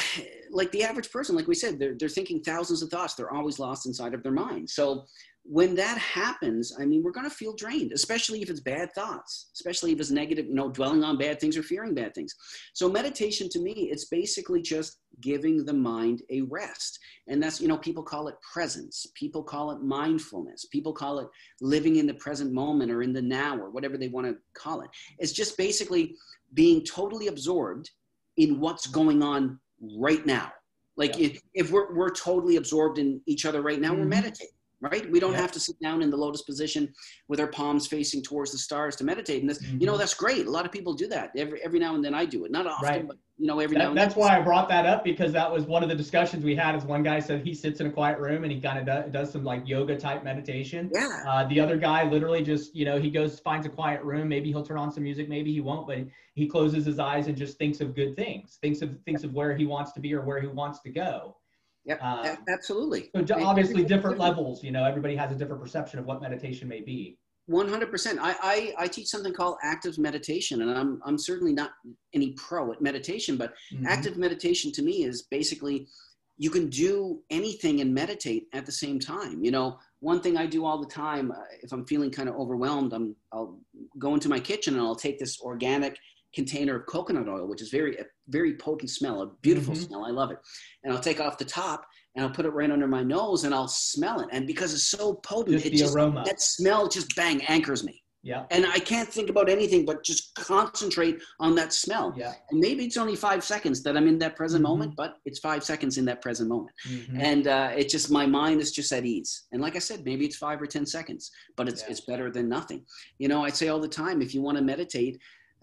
like the average person like we said they're, they're thinking thousands of thoughts. They're always lost inside of their mind. So when that happens i mean we're going to feel drained especially if it's bad thoughts especially if it's negative you know dwelling on bad things or fearing bad things. So meditation to me it's basically just giving the mind a rest. And that's you know people call it presence. People call it mindfulness. People call it living in the present moment or in the now or whatever they want to call it. It's just basically being totally absorbed in what's going on right now. Like Yeah. if, if we're, we're totally absorbed in each other right now we're Mhm. meditating right we don't Yeah. have to sit down in the lotus position with our palms facing towards the stars to meditate and this you know Mhm. that's great a lot of people do that every every now and then i do it not often Right. but you know every now That, and that's why I brought that up because that was one of the discussions we had. Is one guy said he sits in a quiet room and he kind of does, does some like yoga type meditation. yeah Uh, the other guy literally just, you know, he goes finds a quiet room. Maybe he'll turn on some music, maybe he won't, but he closes his eyes and just thinks of good things. Thinks of thinks of where he wants to be or where he wants to go. Yeah um, absolutely So obviously, different levels. You know, everybody has a different perception of what meditation may be. 100% I, I i teach something called active meditation and i'm i'm certainly not any pro at meditation but Mhm. active meditation to me is basically you can do anything and meditate at the same time you know one thing i do all the time uh, if i'm feeling kind of overwhelmed i'm i'll go into my kitchen and i'll take this organic container of coconut oil which is very a very potent smell a beautiful Mhm. smell i love it and i'll take off the top and i'll put it right under my nose and i'll smell it and because it's so potent Just it the just aroma. that smell just bang anchors me Yeah. and i can't think about anything but just concentrate on that smell Yeah. and maybe it's only five seconds that I'm in that present Mhm. moment, but it's five seconds in that present moment. Mhm. And uh, it just, my mind is just at ease. And like I said, maybe it's five or 10 seconds, but it's, Yeah. it's better than nothing. You know, I say all the time, if you want to meditate,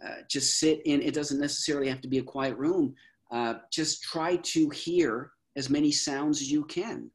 uh, just sit in, it doesn't necessarily have to be a quiet room. Uh, just try to hear as many sounds as you can.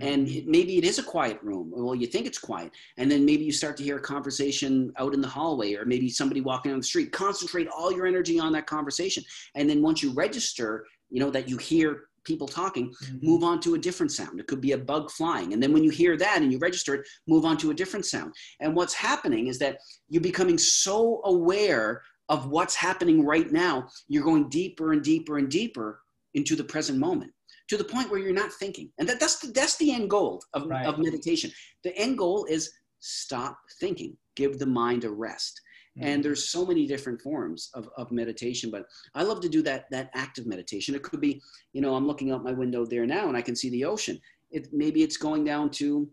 and it, maybe it is a quiet room. Well you think it's quiet. And then maybe you start to hear a conversation out in the hallway or maybe somebody walking on the street. Concentrate all your energy on that conversation. And then once you register you know that you hear people talking mm-hmm. move on to a different sound. It could be a bug flying. And then when you hear that and you register it move on to a different sound. And what's happening is that you're becoming so aware of what's happening right now you're going deeper and deeper and deeper into the present moment to the point where you're not thinking. And that, that's, the, that's the end goal of, right. of meditation. The end goal is stop thinking, give the mind a rest. Mm-hmm. And there's so many different forms of, of meditation, but I love to do that, that active meditation. It could be, you know, I'm looking out my window there now and I can see the ocean. It, maybe it's going down to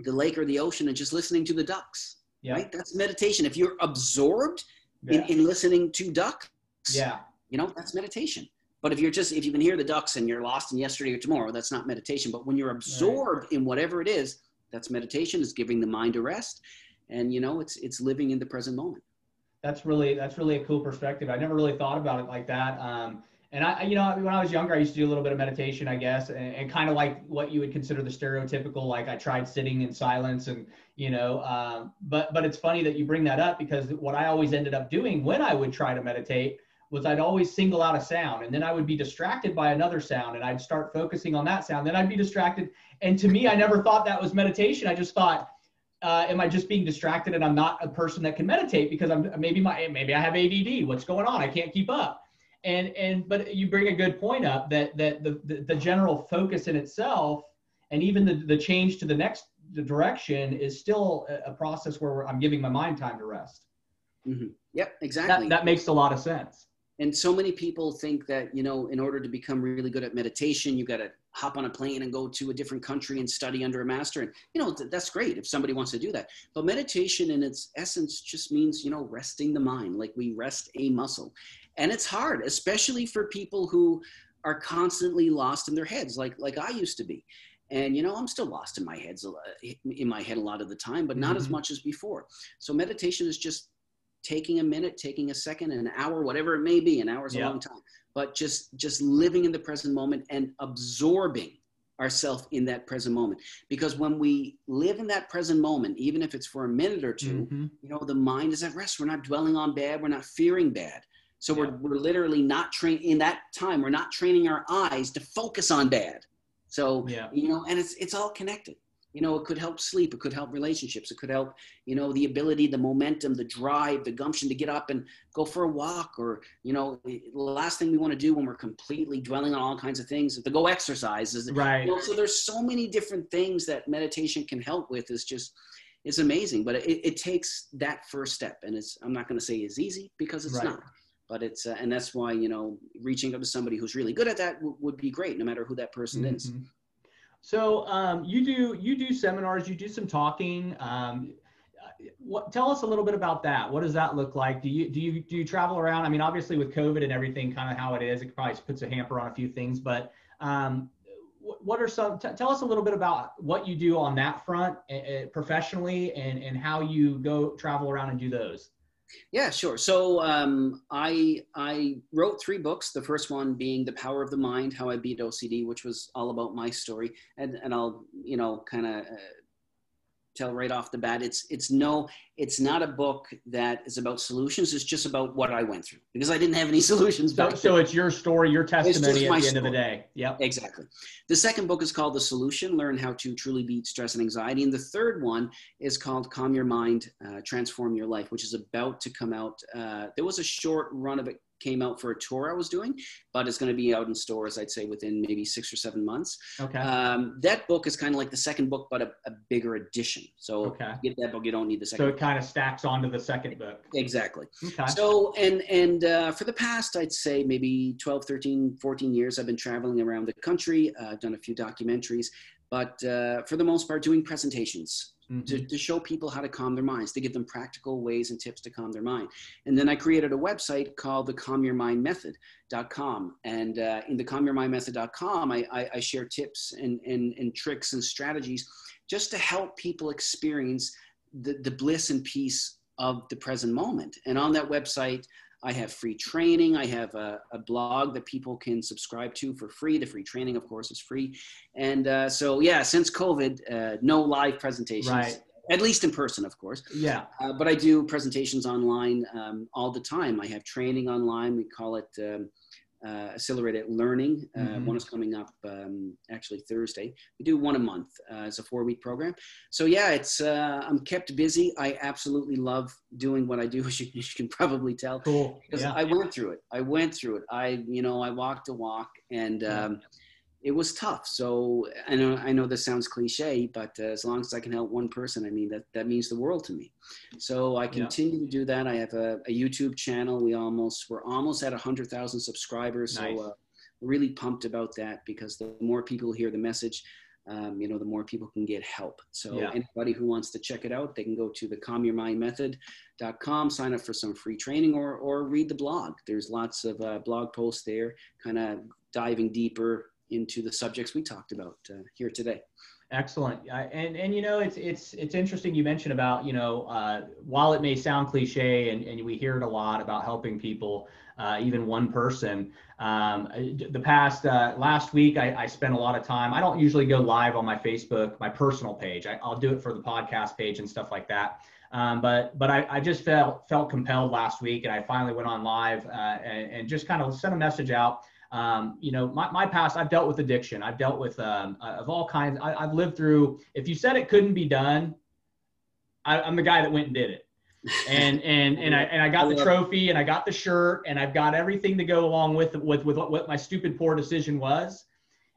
the lake or the ocean and just listening to the ducks, yeah. right? That's meditation. If you're absorbed yeah. in, in listening to ducks, yeah, you know, that's meditation. But if you're just if you can hear the ducks and you're lost in yesterday or tomorrow, that's not meditation. But when you're absorbed right. in whatever it is, that's meditation. Is giving the mind a rest, and you know it's it's living in the present moment. That's really that's really a cool perspective. I never really thought about it like that. Um, and I, you know, when I was younger, I used to do a little bit of meditation, I guess, and, and kind of like what you would consider the stereotypical. Like I tried sitting in silence, and you know, um, but but it's funny that you bring that up because what I always ended up doing when I would try to meditate was I'd always single out a sound and then I would be distracted by another sound and I'd start focusing on that sound. Then I'd be distracted. And to me, I never thought that was meditation. I just thought, uh, am I just being distracted and I'm not a person that can meditate because I'm maybe my maybe I have ADD. What's going on? I can't keep up. And and but you bring a good point up that that the the, the general focus in itself and even the, the change to the next direction is still a, a process where I'm giving my mind time to rest. Mm-hmm. Yep, exactly. That, that makes a lot of sense and so many people think that you know in order to become really good at meditation you got to hop on a plane and go to a different country and study under a master and you know that's great if somebody wants to do that but meditation in its essence just means you know resting the mind like we rest a muscle and it's hard especially for people who are constantly lost in their heads like like i used to be and you know i'm still lost in my heads in my head a lot of the time but not mm-hmm. as much as before so meditation is just taking a minute, taking a second, an hour, whatever it may be. An hour is yeah. a long time, but just just living in the present moment and absorbing ourselves in that present moment. Because when we live in that present moment, even if it's for a minute or 2 mm-hmm. you know, the mind is at rest. We're not dwelling on bad. We're not fearing bad. So yeah. we're, we're literally not trained in that time. We're not training our eyes to focus on dad. So, yeah. you know, and it's, it's all connected you know it could help sleep it could help relationships it could help you know the ability the momentum the drive the gumption to get up and go for a walk or you know the last thing we want to do when we're completely dwelling on all kinds of things is to go exercise is right you know, so there's so many different things that meditation can help with is just it's amazing but it, it takes that first step and it's i'm not going to say it's easy because it's right. not but it's uh, and that's why you know reaching out to somebody who's really good at that w- would be great no matter who that person mm-hmm. is so um, you do you do seminars, you do some talking. Um, what, tell us a little bit about that. What does that look like? Do you do you do you travel around? I mean, obviously with COVID and everything, kind of how it is, it probably puts a hamper on a few things. But um, what are some? T- tell us a little bit about what you do on that front uh, professionally, and and how you go travel around and do those. Yeah, sure. So um, I I wrote three books. The first one being "The Power of the Mind: How I Beat OCD," which was all about my story, and and I'll you know kind of uh, tell right off the bat. It's it's no it's not a book that is about solutions. It's just about what i went through because i didn't have any solutions so, so it's your story your testimony at the end of the day. Yep. Exactly. The second book is called the solution learn how to truly beat stress and anxiety. And the third one is called calm your mind uh, transform your life which is about to come out. Uh, there was a short run of it came out for a tour I was doing, but it's going to be out in stores, I'd say, within maybe six or seven months. Okay. Um, that book is kind of like the second book, but a, a bigger edition. So okay. get that book, you don't need the second. So it kind of stacks onto the second book. Exactly. Okay. So, and, and uh, for the past, I'd say maybe 12, 13, 14 years, I've been traveling around the country. Uh, I've done a few documentaries, but uh, for the most part, doing presentations mm-hmm. to, to show people how to calm their minds, to give them practical ways and tips to calm their mind. And then I created a website called the Calm Your Mind Method.com. And uh, in the Calm Your Mind Method.com, I, I, I share tips and, and, and tricks and strategies just to help people experience the, the bliss and peace of the present moment. And on that website, I have free training. I have a, a, blog that people can subscribe to for free. The free training, of course, is free. And uh, so, yeah, since COVID, uh, no live presentations. Right. At least in person, of course. Yeah. Uh, but I do presentations online um, all the time. I have training online. We call it um, uh, accelerated learning. Uh, mm-hmm. One is coming up actually Thursday. We do one a month uh, as a four week program. So yeah, it's uh, I'm kept busy. I absolutely love doing what I do, as you, you can probably tell. Cool. Because yeah. I went through it. I went through it. I you know I walked a walk and. Um, it was tough. So I know I know this sounds cliche, but uh, as long as I can help one person, I mean that that means the world to me. So I continue yeah. to do that. I have a, a, YouTube channel. We almost we're almost at hundred thousand subscribers. Nice. So uh, really pumped about that because the more people hear the message, um, you know, the more people can get help. So yeah. anybody who wants to check it out, they can go to the calmyourmindmethod.com, sign up for some free training or, or read the blog. There's lots of uh, blog posts there, kind of diving deeper into the subjects we talked about uh, here today. Excellent. Uh, and, and, you know, it's, it's, it's interesting you mentioned about, you know, uh, while it may sound cliche and, and we hear it a lot about helping people, uh, even one person, um, the past, uh, last week, I, I spent a lot of time, I don't usually go live on my Facebook, my personal page. I, will do it for the podcast page and stuff like that. Um, but but I, I, just felt felt compelled last week, and I finally went on live uh, and, and, just kind of sent a message out um, you know, my, my past, I've dealt with addiction. I've dealt with um, uh, of all kinds. I, have lived through. If you said it couldn't be done, I, am the guy that went and did it. And and and I and I got the trophy and I got the shirt and I've got everything to go along with with with what, what my stupid poor decision was.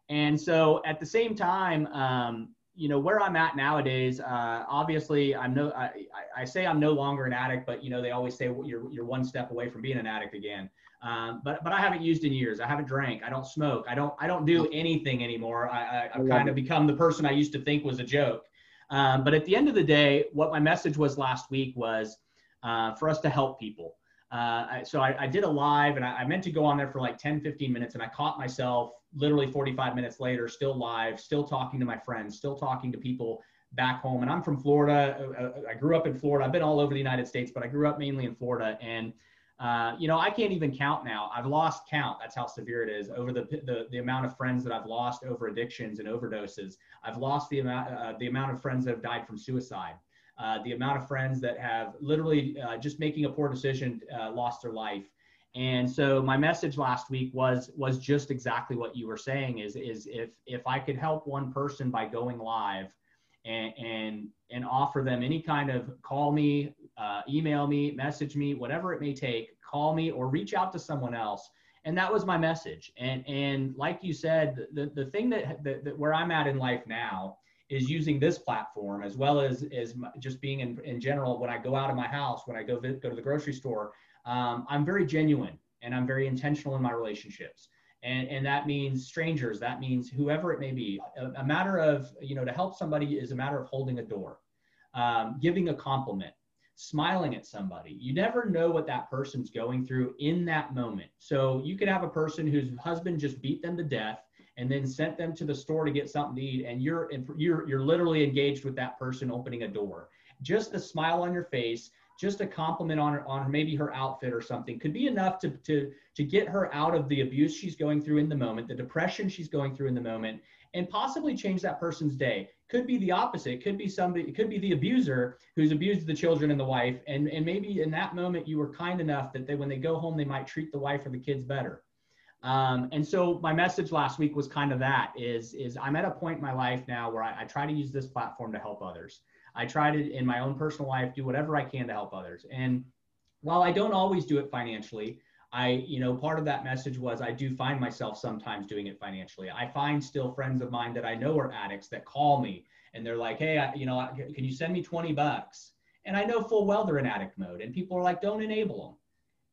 And so at the same time, um, you know where I'm at nowadays. Uh, obviously, I'm no. I, I say I'm no longer an addict, but you know they always say you're you're one step away from being an addict again. Um, but but I haven't used in years. I haven't drank. I don't smoke. I don't I don't do anything anymore. I, I have kind of become the person I used to think was a joke. Um, but at the end of the day, what my message was last week was uh, for us to help people. Uh, I, so I, I, did a live and I, I, meant to go on there for like 10, 15 minutes and I caught myself literally 45 minutes later, still live, still talking to my friends, still talking to people back home. And I'm from Florida. Uh, uh, I grew up in Florida. I've been all over the United States, but I grew up mainly in Florida. And uh, you know, I can't even count now. I've lost count. That's how severe it is over the, the, the amount of friends that I've lost over addictions and overdoses. I've lost the amount, uh, the amount of friends that have died from suicide. Uh, the amount of friends that have literally uh, just making a poor decision lost their life. And so my message last week was was just exactly what you were saying is is if if I could help one person by going live and and and offer them any kind of call me, uh, email me, message me, whatever it may take, call me or reach out to someone else. And that was my message. And and like you said, the, the thing that, that, that where I'm at in life now is using this platform as well as as just being in, in general when I go out of my house, when I go go to the grocery store, um, I'm very genuine and I'm very intentional in my relationships. And, and that means strangers, that means whoever it may be. A, a matter of, you know, to help somebody is a matter of holding a door, um, giving a compliment, smiling at somebody. You never know what that person's going through in that moment. So you could have a person whose husband just beat them to death and then sent them to the store to get something to eat and you're you're you're literally engaged with that person opening a door. Just the smile on your face, just a compliment on her, on maybe her outfit or something could be enough to, to, to get her out of the abuse she's going through in the moment, the depression she's going through in the moment, and possibly change that person's day. Could be the opposite. Could be somebody, it could be the abuser who's abused the children and the wife. And, and maybe in that moment you were kind enough that they, when they go home, they might treat the wife or the kids better. Um, and so my message last week was kind of that is, is I'm at a point in my life now where I, I try to use this platform to help others. I try to, in my own personal life, do whatever I can to help others. And while I don't always do it financially, I, you know, part of that message was I do find myself sometimes doing it financially. I find still friends of mine that I know are addicts that call me and they're like, hey, I, you know, can you send me 20 bucks? And I know full well they're in addict mode. And people are like, don't enable them.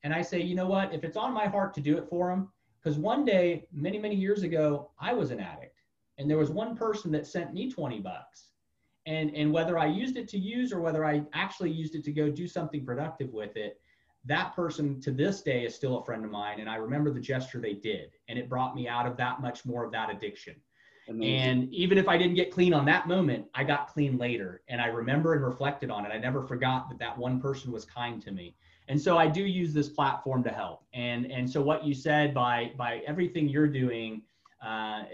And I say, you know what? If it's on my heart to do it for them, because one day, many, many years ago, I was an addict. And there was one person that sent me 20 bucks and and whether i used it to use or whether i actually used it to go do something productive with it that person to this day is still a friend of mine and i remember the gesture they did and it brought me out of that much more of that addiction Amazing. and even if i didn't get clean on that moment i got clean later and i remember and reflected on it i never forgot that that one person was kind to me and so I do use this platform to help. And and so what you said by by everything you're doing uh,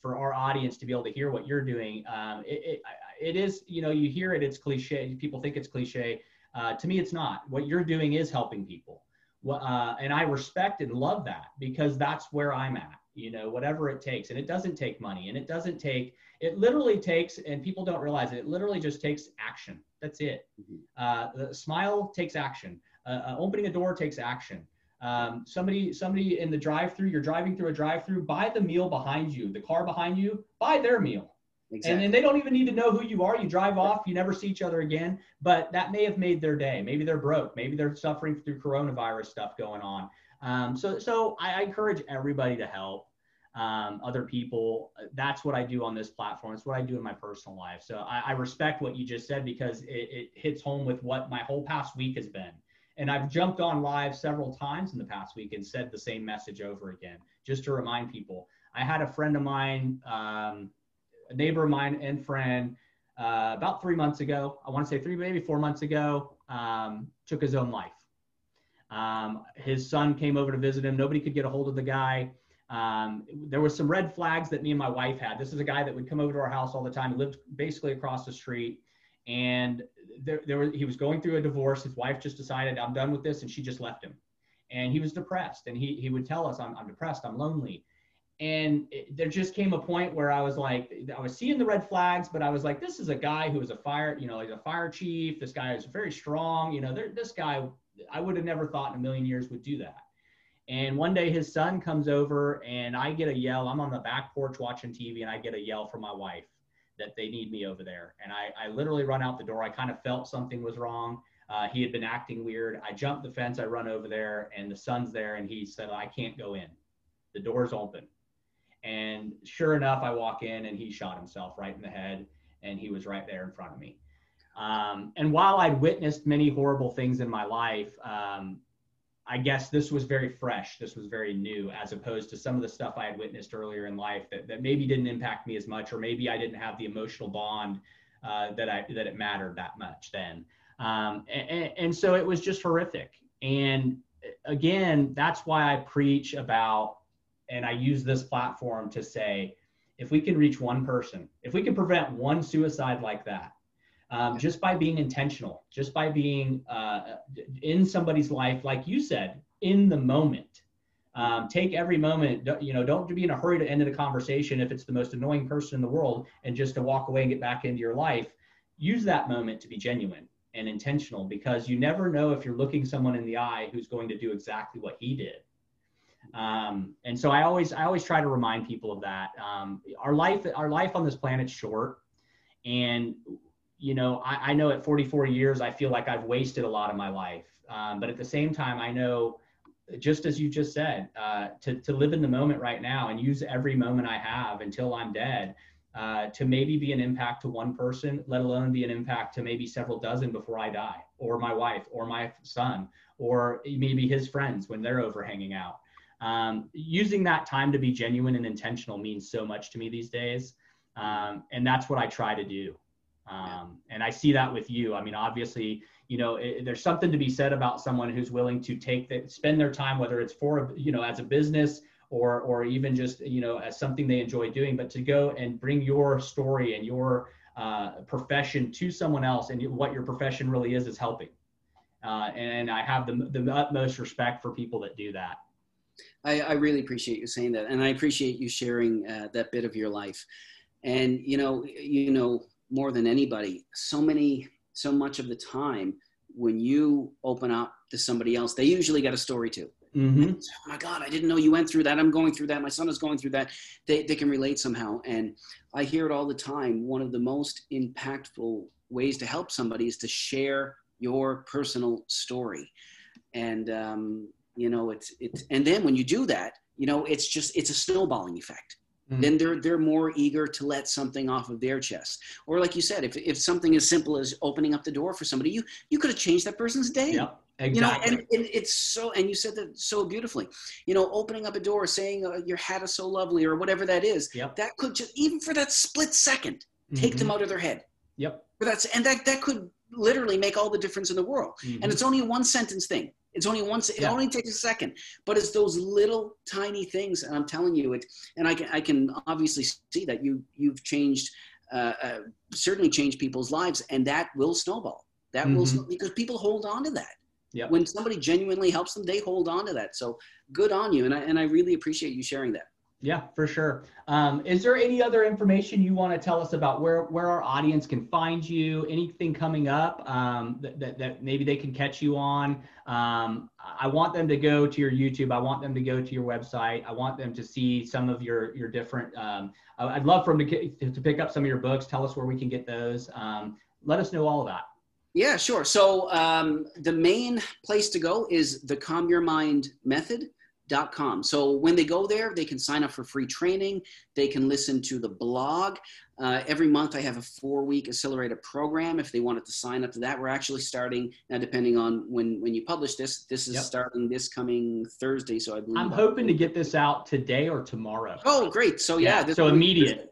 for our audience to be able to hear what you're doing, um, it, it, it is you know you hear it, it's cliche. People think it's cliche. Uh, to me, it's not. What you're doing is helping people, uh, and I respect and love that because that's where I'm at. You know, whatever it takes, and it doesn't take money, and it doesn't take. It literally takes, and people don't realize it. It literally just takes action. That's it. Mm-hmm. Uh, the smile takes action. Uh, uh, opening a door takes action. Um, somebody, somebody in the drive-through, you're driving through a drive-through, buy the meal behind you, the car behind you, buy their meal. Exactly. And then they don't even need to know who you are. You drive off, you never see each other again, but that may have made their day. Maybe they're broke. Maybe they're suffering through coronavirus stuff going on. Um, so, so I, I encourage everybody to help um, other people. That's what I do on this platform. It's what I do in my personal life. So I, I respect what you just said because it, it hits home with what my whole past week has been. And I've jumped on live several times in the past week and said the same message over again, just to remind people. I had a friend of mine, um, a neighbor of mine and friend, uh, about three months ago, I want to say three, maybe four months ago, um, took his own life. Um, his son came over to visit him. Nobody could get a hold of the guy. Um, there was some red flags that me and my wife had. This is a guy that would come over to our house all the time. He lived basically across the street, and there, there was, he was going through a divorce. His wife just decided, I'm done with this, and she just left him. And he was depressed, and he he would tell us, I'm, I'm depressed, I'm lonely. And it, there just came a point where I was like, I was seeing the red flags, but I was like, this is a guy who is a fire, you know, he's a fire chief. This guy is very strong. You know, this guy, I would have never thought in a million years would do that. And one day his son comes over and I get a yell. I'm on the back porch watching TV and I get a yell from my wife that they need me over there. And I, I literally run out the door. I kind of felt something was wrong. Uh, he had been acting weird. I jump the fence. I run over there and the son's there and he said, I can't go in. The door's open. And sure enough, I walk in and he shot himself right in the head and he was right there in front of me. Um, and while I'd witnessed many horrible things in my life, um, I guess this was very fresh. This was very new, as opposed to some of the stuff I had witnessed earlier in life that, that maybe didn't impact me as much, or maybe I didn't have the emotional bond uh, that I that it mattered that much then. Um, and, and so it was just horrific. And again, that's why I preach about, and I use this platform to say, if we can reach one person, if we can prevent one suicide like that, um, just by being intentional, just by being uh, in somebody's life, like you said, in the moment. Um, take every moment, you know, don't be in a hurry to end the conversation if it's the most annoying person in the world and just to walk away and get back into your life. Use that moment to be genuine and intentional because you never know if you're looking someone in the eye who's going to do exactly what he did. Um, and so I always, I always try to remind people of that. Um, our life, our life on this planet's short, and you know, I, I, know at 44 years, I feel like I've wasted a lot of my life. Um, but at the same time, I know, just as you just said, uh, to, to live in the moment right now and use every moment I have until I'm dead uh, to maybe be an impact to one person, let alone be an impact to maybe several dozen before I die, or my wife, or my son, or maybe his friends when they're over hanging out. Um, using that time to be genuine and intentional means so much to me these days. Um, and that's what I try to do. Um, and I see that with you. I mean, obviously, you know, it, there's something to be said about someone who's willing to take that, spend their time, whether it's for, you know, as a business or, or even just, you know, as something they enjoy doing, but to go and bring your story and your uh, profession to someone else and what your profession really is, is helping. Uh, and I have the, the utmost respect for people that do that. I, I really appreciate you saying that. And I appreciate you sharing uh, that bit of your life. And, you know, you know, more than anybody so many so much of the time when you open up to somebody else they usually got a story too mm-hmm. oh my god i didn't know you went through that i'm going through that my son is going through that they, they can relate somehow and i hear it all the time one of the most impactful ways to help somebody is to share your personal story and um, you know it's it's and then when you do that you know it's just it's a snowballing effect Mm-hmm. then they're they're more eager to let something off of their chest or like you said if, if something as simple as opening up the door for somebody you you could have changed that person's day yep, exactly. you know and, and, it's so and you said that so beautifully you know opening up a door saying uh, your hat is so lovely or whatever that is yep. that could just even for that split second take mm-hmm. them out of their head yep but that's and that that could literally make all the difference in the world. Mhm. And it's only a one sentence thing. It's only one. It Yeah. only takes a second, but it's those little tiny things. And I'm telling you it. And I can I can obviously see that you you've changed, uh, uh, certainly changed people's lives, and that will snowball. That will Mhm. snow- because people hold on to that. Yeah. When somebody genuinely helps them, they hold on to that. So good on you, and I and I really appreciate you sharing that. Yeah, for sure. Um, is there any other information you want to tell us about where, where our audience can find you? Anything coming up um, that, that, that maybe they can catch you on? Um, I want them to go to your YouTube. I want them to go to your website. I want them to see some of your your different. Um, I'd love for them to, get, to pick up some of your books. Tell us where we can get those. Um, let us know all of that. Yeah, sure. So um, the main place to go is the Calm Your Mind Method.com. So when they go there, they can sign up for free training. They can listen to the blog. Uh, every month, I have a four-week accelerator program. If they wanted to sign up to that, we're actually starting now. Depending on when when you publish this, this is Yep. starting this coming Thursday. So I believe I'm hoping to get this out today or tomorrow. Oh, great! So yeah, Yeah, so immediate. Thursday-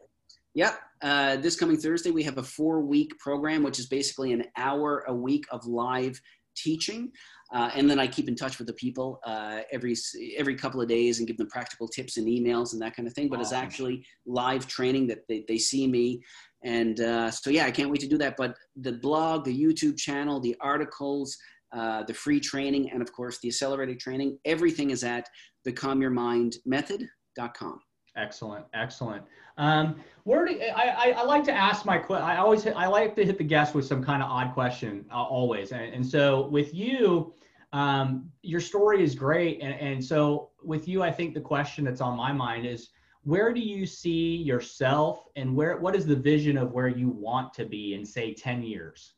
Yeah, uh, this coming Thursday we have a four-week program, which is basically an hour a week of live teaching, uh, and then I keep in touch with the people uh, every every couple of days and give them practical tips and emails and that kind of thing. But it's actually live training that they, they see me, and uh, so yeah, I can't wait to do that. But the blog, the YouTube channel, the articles. Uh, the free training and of course the accelerated training everything is at the calm your mind method.com Excellent, excellent. Um, where do I, I, I like to ask my que- I always hit, I like to hit the guest with some kind of odd question uh, always, and, and so with you, um, your story is great, and, and so with you, I think the question that's on my mind is where do you see yourself, and where what is the vision of where you want to be in say ten years?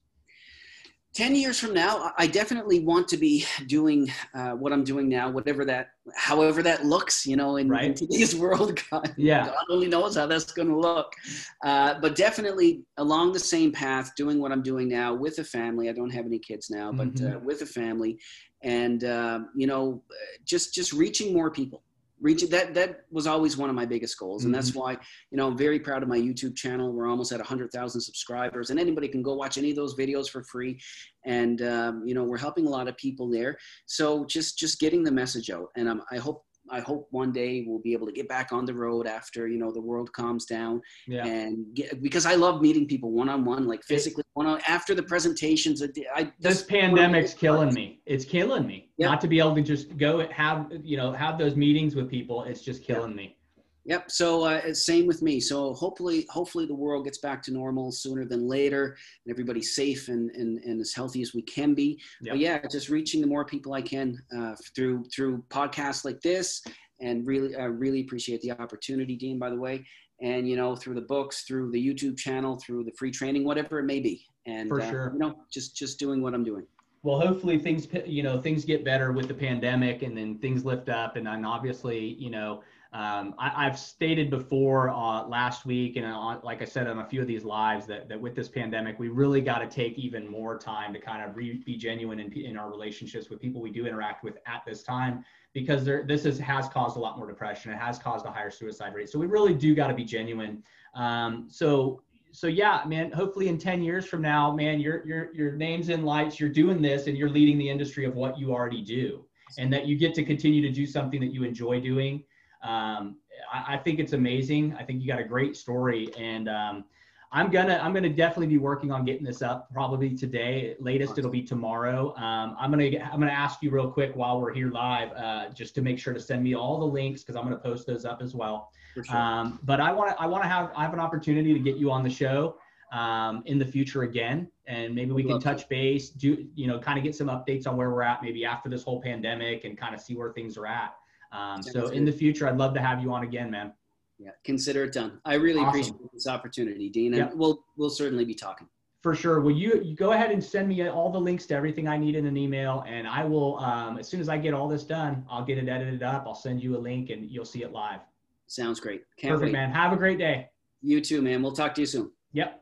10 years from now i definitely want to be doing uh, what i'm doing now whatever that however that looks you know in, in today's world god, Yeah. god only knows how that's going to look uh, but definitely along the same path doing what i'm doing now with a family i don't have any kids now but uh, Mhm. with a family and um, you know just just reaching more people reaching that that was always one of my biggest goals. And that's why you know i'm very proud of my youtube channel. We're almost at 100000 subscribers and anybody can go watch any of those videos for free. And um, you know we're helping a lot of people there. So just just getting the message out. And um, i hope i hope one day we'll be able to get back on the road after you know the world calms down Yeah. and get, because i love meeting people one-on-one like physically one on after the presentations I, this pandemic's killing me. It's killing me. Yeah. Not to be able to just go have you know have those meetings with people. It's just killing me. Yep. So uh, same with me. So hopefully, hopefully the world gets back to normal sooner than later, and everybody's safe and and, and as healthy as we can be. Yep. But yeah, just reaching the more people I can uh, through through podcasts like this, and really I really appreciate the opportunity, Dean. By the way, and you know through the books, through the YouTube channel, through the free training, whatever it may be, and For uh, sure. you know just just doing what I'm doing. Well, hopefully things you know things get better with the pandemic, and then things lift up, and then obviously you know um, I, I've stated before uh, last week, and on, like I said on a few of these lives, that that with this pandemic, we really got to take even more time to kind of re, be genuine in, in our relationships with people we do interact with at this time, because there, this is, has caused a lot more depression. It has caused a higher suicide rate. So we really do got to be genuine. Um, so so yeah, man, hopefully in 10 years from now, man, your your your name's in lights, you're doing this and you're leading the industry of what you already do. And that you get to continue to do something that you enjoy doing. Um, I, I think it's amazing. I think you got a great story. And um, I'm gonna I'm gonna definitely be working on getting this up probably today. Latest it'll be tomorrow. Um, I'm gonna I'm gonna ask you real quick while we're here live, uh, just to make sure to send me all the links because I'm gonna post those up as well. Sure. Um, but I want to I want to have I have an opportunity to get you on the show um, in the future again, and maybe we can love to. touch base, do you know, kind of get some updates on where we're at, maybe after this whole pandemic, and kind of see where things are at. Um, so in the future, I'd love to have you on again, man. yeah, consider it done. I really Awesome. appreciate this opportunity, Dean, and Yeah. we'll we'll certainly be talking. For sure. Will you, you go ahead and send me all the links to everything I need in an email, and I will. Um, as soon as I get all this done, I'll get it edited up. I'll send you a link, and you'll see it live. Sounds great. Can't Perfect, wait. man. Have a great day. You too, man. We'll talk to you soon. Yep.